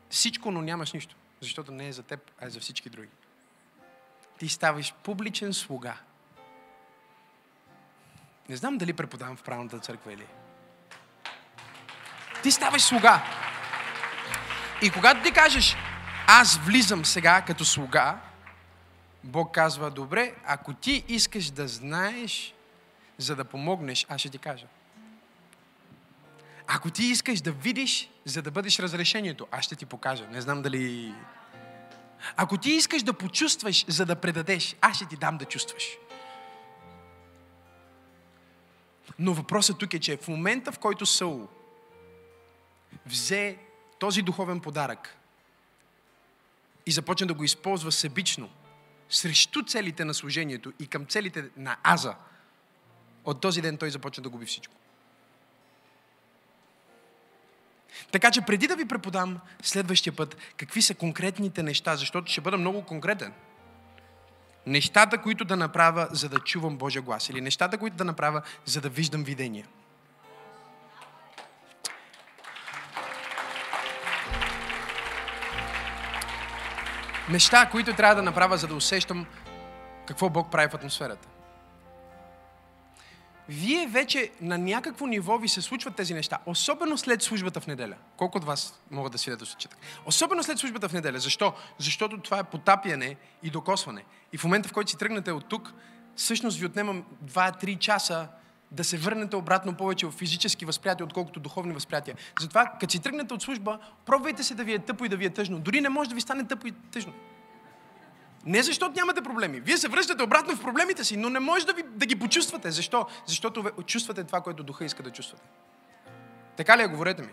Speaker 2: всичко, но нямаш нищо. Защото не е за теб, а е за всички други. Ти ставаш публичен слуга. Не знам дали преподавам в правилната църква или. Ти ставаш слуга. И когато ти кажеш, аз влизам сега като слуга, Бог казва, добре, ако ти искаш да знаеш за да помогнеш, аз ще ти кажа. Ако ти искаш да видиш, за да бъдеш разрешението, аз ще ти покажа. Не знам дали... Ако ти искаш да почувстваш, за да предадеш, аз ще ти дам да чувстваш. Но въпросът тук е, че в момента, в който Саул взе този духовен подарък и започна да го използва себично срещу целите на служението и към целите на Аза – от този ден той започва да губи всичко. Така че преди да ви преподам следващия път какви са конкретните неща, защото ще бъда много конкретен. Нещата, които да направя, за да чувам Божия глас. Или нещата, които да направя, за да виждам видения. Неща, които трябва да направя, за да усещам какво Бог прави в атмосферата вие вече на някакво ниво ви се случват тези неща. Особено след службата в неделя. Колко от вас могат да си да случат? Особено след службата в неделя. Защо? Защото това е потапяне и докосване. И в момента, в който си тръгнете от тук, всъщност ви отнемам 2-3 часа да се върнете обратно повече в физически възприятия, отколкото духовни възприятия. Затова, като си тръгнете от служба, пробвайте се да ви е тъпо и да ви е тъжно. Дори не може да ви стане тъпо и тъжно. Не защото нямате проблеми. Вие се връщате обратно в проблемите си, но не може да, ви, да ги почувствате. Защо? Защото чувствате това, което духа иска да чувствате. Така ли е? Говорете ми.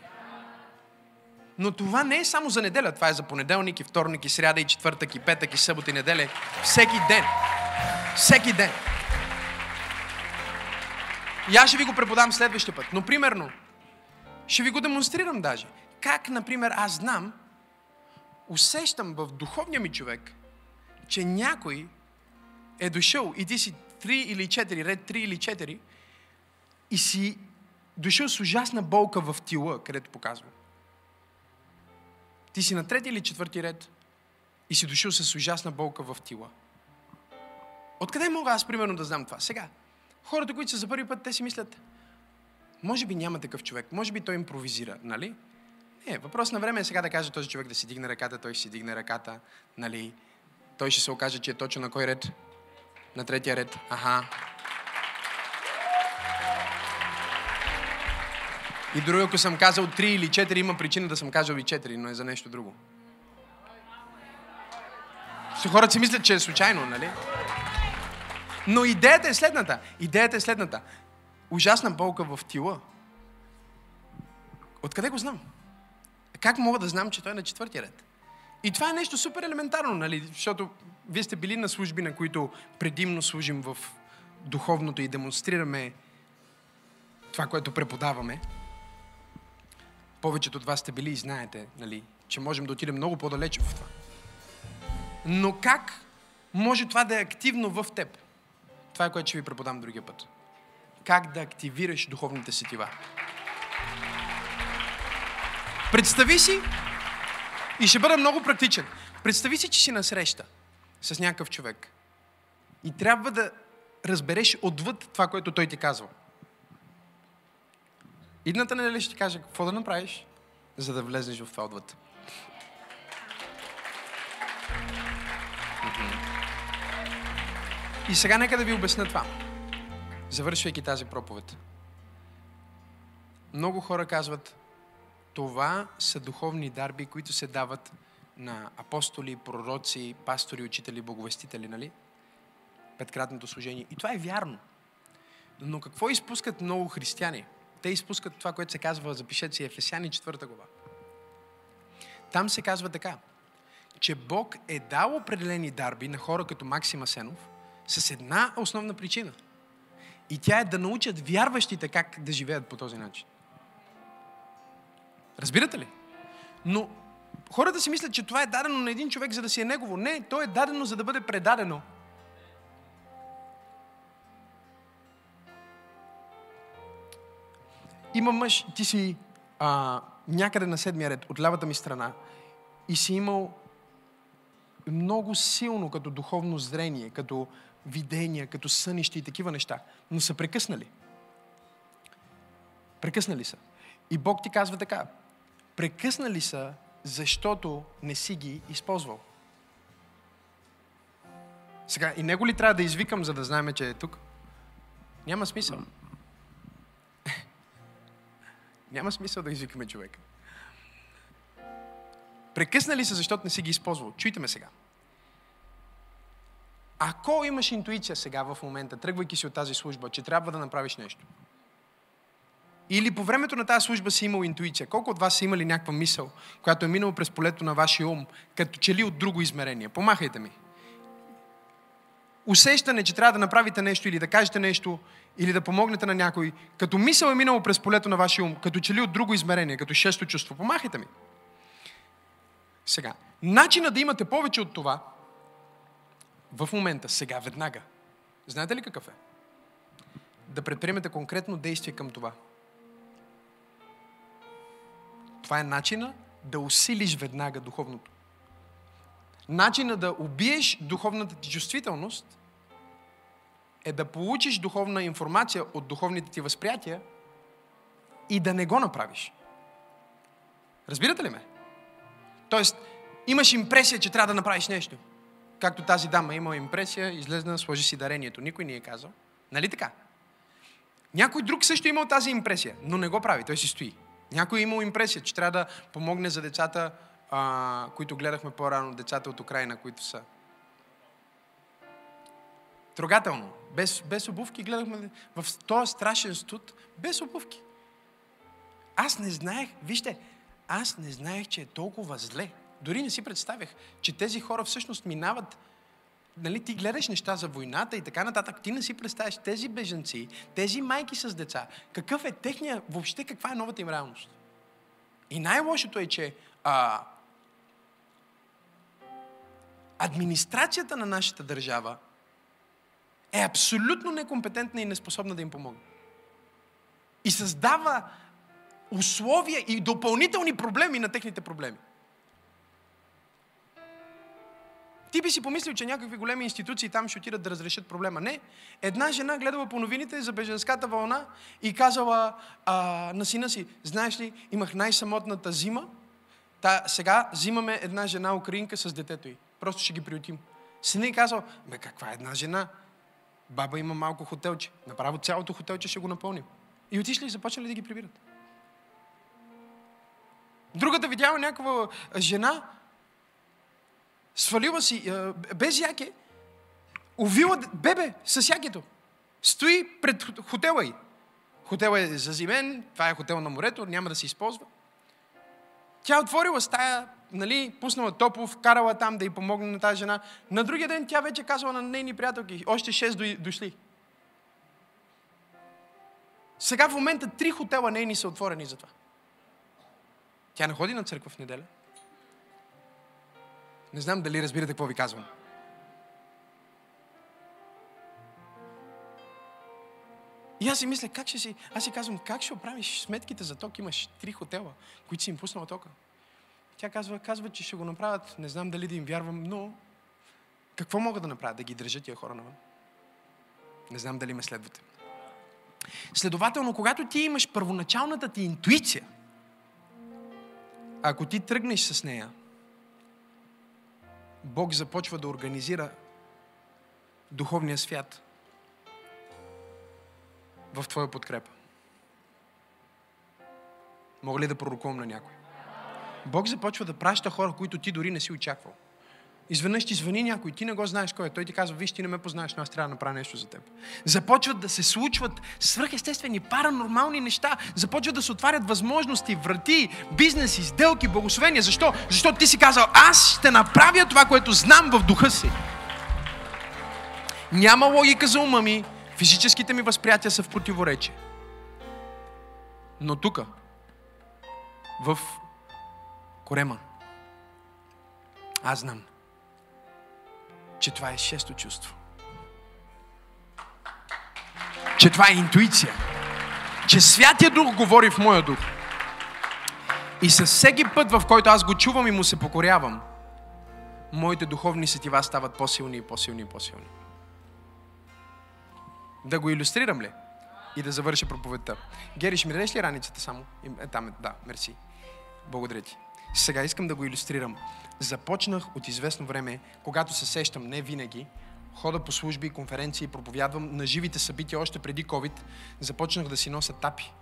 Speaker 2: Но това не е само за неделя. Това е за понеделник и вторник и сряда и четвъртък и петък и събота и неделя. Всеки ден. Всеки ден. И аз ще ви го преподам следващия път. Но примерно, ще ви го демонстрирам даже. Как, например, аз знам, усещам в духовния ми човек, че някой е дошъл и ти си 3 или 4, ред 3 или 4 и си дошъл с ужасна болка в тила, където показва. Ти си на трети или четвърти ред и си дошъл с ужасна болка в тила. Откъде мога аз, примерно, да знам това? Сега, хората, които са за първи път, те си мислят, може би няма такъв човек, може би той импровизира, нали? Не, въпрос на време е сега да каже този човек да си дигне ръката, той си дигне ръката, нали? Той ще се окаже, че е точно на кой ред? На третия ред. Аха. И друго, ако съм казал 3 или 4, има причина да съм казал и 4, но е за нещо друго. Хората си мислят, че е случайно, нали? Но идеята е следната. Идеята е следната. Ужасна болка в тила. Откъде го знам? Как мога да знам, че той е на четвъртия ред? И това е нещо супер елементарно, нали? Защото вие сте били на служби, на които предимно служим в духовното и демонстрираме това, което преподаваме. Повечето от вас сте били и знаете, нали, че можем да отидем много по-далече в това. Но как може това да е активно в теб? Това е което ще ви преподам другия път. Как да активираш духовните сетива. Представи си, и ще бъда много практичен, представи си, че си насреща с някакъв човек и трябва да разбереш отвъд това, което той ти казва. Идната неделя ще ти кажа какво да направиш, за да влезеш в това отвъд. И сега нека да ви обясня това, завършвайки тази проповед. Много хора казват, това са духовни дарби, които се дават на апостоли, пророци, пастори, учители, боговестители, нали? Петкратното служение. И това е вярно. Но какво изпускат много християни? Те изпускат това, което се казва, запишете си Ефесяни 4 глава. Там се казва така, че Бог е дал определени дарби на хора като Максима Сенов с една основна причина. И тя е да научат вярващите как да живеят по този начин. Разбирате ли? Но хората си мислят, че това е дадено на един човек, за да си е негово. Не, то е дадено, за да бъде предадено. Има мъж, ти си а, някъде на седмия ред, от лявата ми страна, и си имал много силно като духовно зрение, като видения, като сънища и такива неща, но са прекъснали. Прекъснали са. И Бог ти казва така, прекъснали са, защото не си ги използвал. Сега, и него ли трябва да извикам, за да знаем, че е тук? Няма смисъл. Няма смисъл да извикаме човека. Прекъснали са, защото не си ги използвал. Чуйте ме сега. Ако имаш интуиция сега в момента, тръгвайки си от тази служба, че трябва да направиш нещо, или по времето на тази служба си имал интуиция, колко от вас са имали някаква мисъл, която е минала през полето на вашия ум, като че ли от друго измерение? Помахайте ми. Усещане, че трябва да направите нещо или да кажете нещо, или да помогнете на някой, като мисъл е минало през полето на вашия ум, като че ли от друго измерение, като шесто чувство. Помахайте ми. Сега, начина да имате повече от това, в момента, сега, веднага, знаете ли какъв е? Да предприемете конкретно действие към това. Това е начина да усилиш веднага духовното. Начина да убиеш духовната ти чувствителност е да получиш духовна информация от духовните ти възприятия и да не го направиш. Разбирате ли ме? Тоест, имаш импресия, че трябва да направиш нещо. Както тази дама има импресия, излезна, сложи си дарението. Никой не е казал. Нали така? Някой друг също е имал тази импресия, но не го прави. Той си стои. Някой е имал импресия, че трябва да помогне за децата, а, които гледахме по-рано, децата от Украина, които са. Трогателно. Без, без обувки гледахме в този страшен студ, без обувки. Аз не знаех, вижте, аз не знаех, че е толкова зле. Дори не си представях, че тези хора всъщност минават нали, ти гледаш неща за войната и така нататък, ти не си представяш тези беженци, тези майки с деца, какъв е техния, въобще каква е новата им реалност. И най-лошото е, че а, администрацията на нашата държава е абсолютно некомпетентна и неспособна да им помогне. И създава условия и допълнителни проблеми на техните проблеми. Ти би си помислил, че някакви големи институции там ще отидат да разрешат проблема. Не. Една жена гледала по новините за беженската вълна и казала а, на сина си, знаеш ли, имах най-самотната зима, Та, сега взимаме една жена украинка с детето й. Просто ще ги приютим. Сина й казал, бе каква е една жена? Баба има малко хотелче. Направо цялото хотелче ще го напълним. И отишли и започнали да ги прибират. Другата видяла някаква жена, свалила си, без яке, увила бебе с якето. Стои пред хотела й. Хотела е зазимен, това е хотел на морето, няма да се използва. Тя отворила стая, нали, пуснала топов, карала там да й помогне на тази жена. На другия ден тя вече казала на нейни приятелки, още 6 дошли. Сега в момента три хотела нейни са отворени за това. Тя не ходи на църква в неделя. Не знам дали разбирате какво ви казвам. И аз си мисля, как ще си... Аз си казвам, как ще оправиш сметките за ток? Имаш три хотела, които си им пуснала тока. Тя казва, казва, че ще го направят. Не знам дали да им вярвам, но какво могат да направят? Да ги държат тия хора навън? Не знам дали ме следвате. Следователно, когато ти имаш първоначалната ти интуиция, ако ти тръгнеш с нея, Бог започва да организира духовния свят в твоя подкрепа. Мога ли да пророкувам на някой? Бог започва да праща хора, които ти дори не си очаквал. Изведнъж ти звъни някой, ти не го знаеш кой е. Той ти казва, виж, ти не ме познаеш, но аз трябва да направя нещо за теб. Започват да се случват свръхестествени, паранормални неща. Започват да се отварят възможности, врати, бизнеси, сделки, благословения. Защо? Защото ти си казал, аз ще направя това, което знам в духа си. Няма логика за ума ми, физическите ми възприятия са в противоречие. Но тук, в корема, аз знам, че това е шесто чувство. Че това е интуиция. Че Святия Дух говори в моя дух. И със всеки път, в който аз го чувам и му се покорявам, моите духовни сетива стават по-силни и по-силни и по-силни. Да го иллюстрирам ли? И да завърша проповедта. Гери, ще ми дадеш ли раницата само? Е, там е, да, мерси. Благодаря ти. Сега искам да го иллюстрирам. Започнах от известно време, когато се сещам, не винаги, хода по служби, конференции, проповядвам на живите събития още преди COVID, започнах да си нося тапи.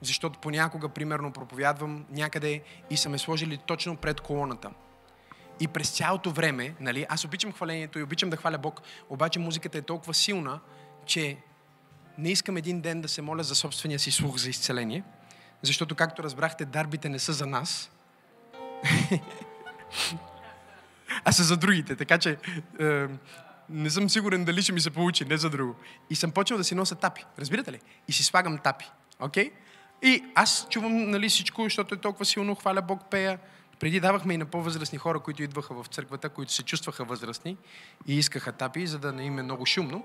Speaker 2: Защото понякога, примерно, проповядвам някъде и са ме сложили точно пред колоната. И през цялото време, нали, аз обичам хвалението и обичам да хваля Бог, обаче музиката е толкова силна, че не искам един ден да се моля за собствения си слух за изцеление, защото, както разбрахте, дарбите не са за нас, а са за другите. Така че е, не съм сигурен дали ще ми се получи, не за друго. И съм почел да си нося тапи. Разбирате ли? И си слагам тапи. Окей? Okay? И аз чувам нали, всичко, защото е толкова силно, хваля Бог, пея. Преди давахме и на по-възрастни хора, които идваха в църквата, които се чувстваха възрастни и искаха тапи, за да не им е много шумно.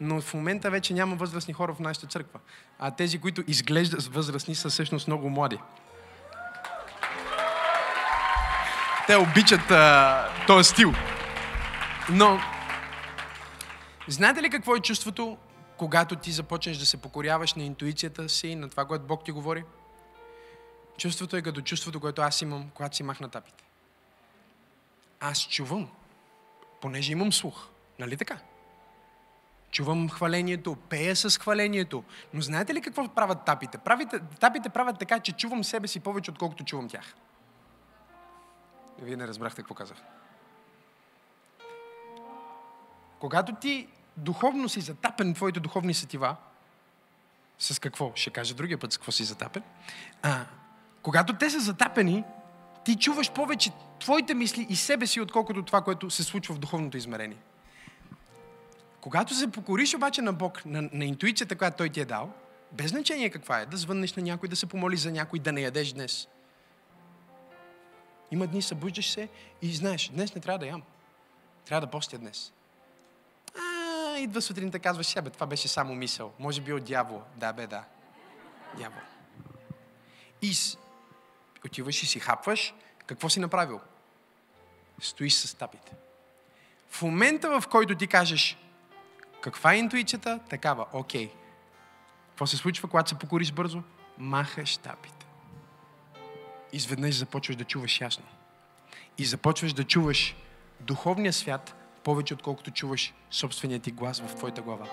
Speaker 2: Но в момента вече няма възрастни хора в нашата църква. А тези, които изглеждат възрастни, са всъщност много млади. Те обичат а, този стил. Но, знаете ли какво е чувството, когато ти започнеш да се покоряваш на интуицията си, на това, което Бог ти говори? Чувството е като чувството, което аз имам, когато си махна тапите. Аз чувам, понеже имам слух. Нали така? Чувам хвалението, пея с хвалението. Но знаете ли какво правят тапите? Правите, тапите правят така, че чувам себе си повече, отколкото чувам тях. Вие не разбрахте какво казах. Когато ти духовно си затапен, твоите духовни сетива, с какво? Ще кажа другия път с какво си затапен. А, когато те са затапени, ти чуваш повече твоите мисли и себе си, отколкото това, което се случва в духовното измерение. Когато се покориш обаче на Бог, на, на интуицията, която Той ти е дал, без значение каква е, да звъннеш на някой, да се помолиш за някой, да не ядеш днес. Има дни, събуждаш се и знаеш, днес не трябва да ям. Трябва да постя днес. А, идва сутринта, казваш, себе, това беше само мисъл. Може би от дявол. Да, бе, да. Дявол. И отиваш и си хапваш. Какво си направил? Стоиш с тапите. В момента, в който ти кажеш каква е интуицията, такава, окей. Какво се случва, когато се покориш бързо? Махаш тапите. Изведнъж започваш да чуваш ясно. И започваш да чуваш духовния свят повече, отколкото чуваш собствения ти глас в твоята глава.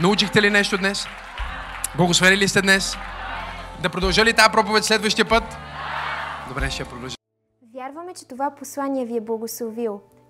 Speaker 2: Научихте ли нещо днес? Благословени ли сте днес? Да продължа ли тази проповед следващия път? Добре, ще я продължа.
Speaker 1: Вярваме, че това послание ви е благословило.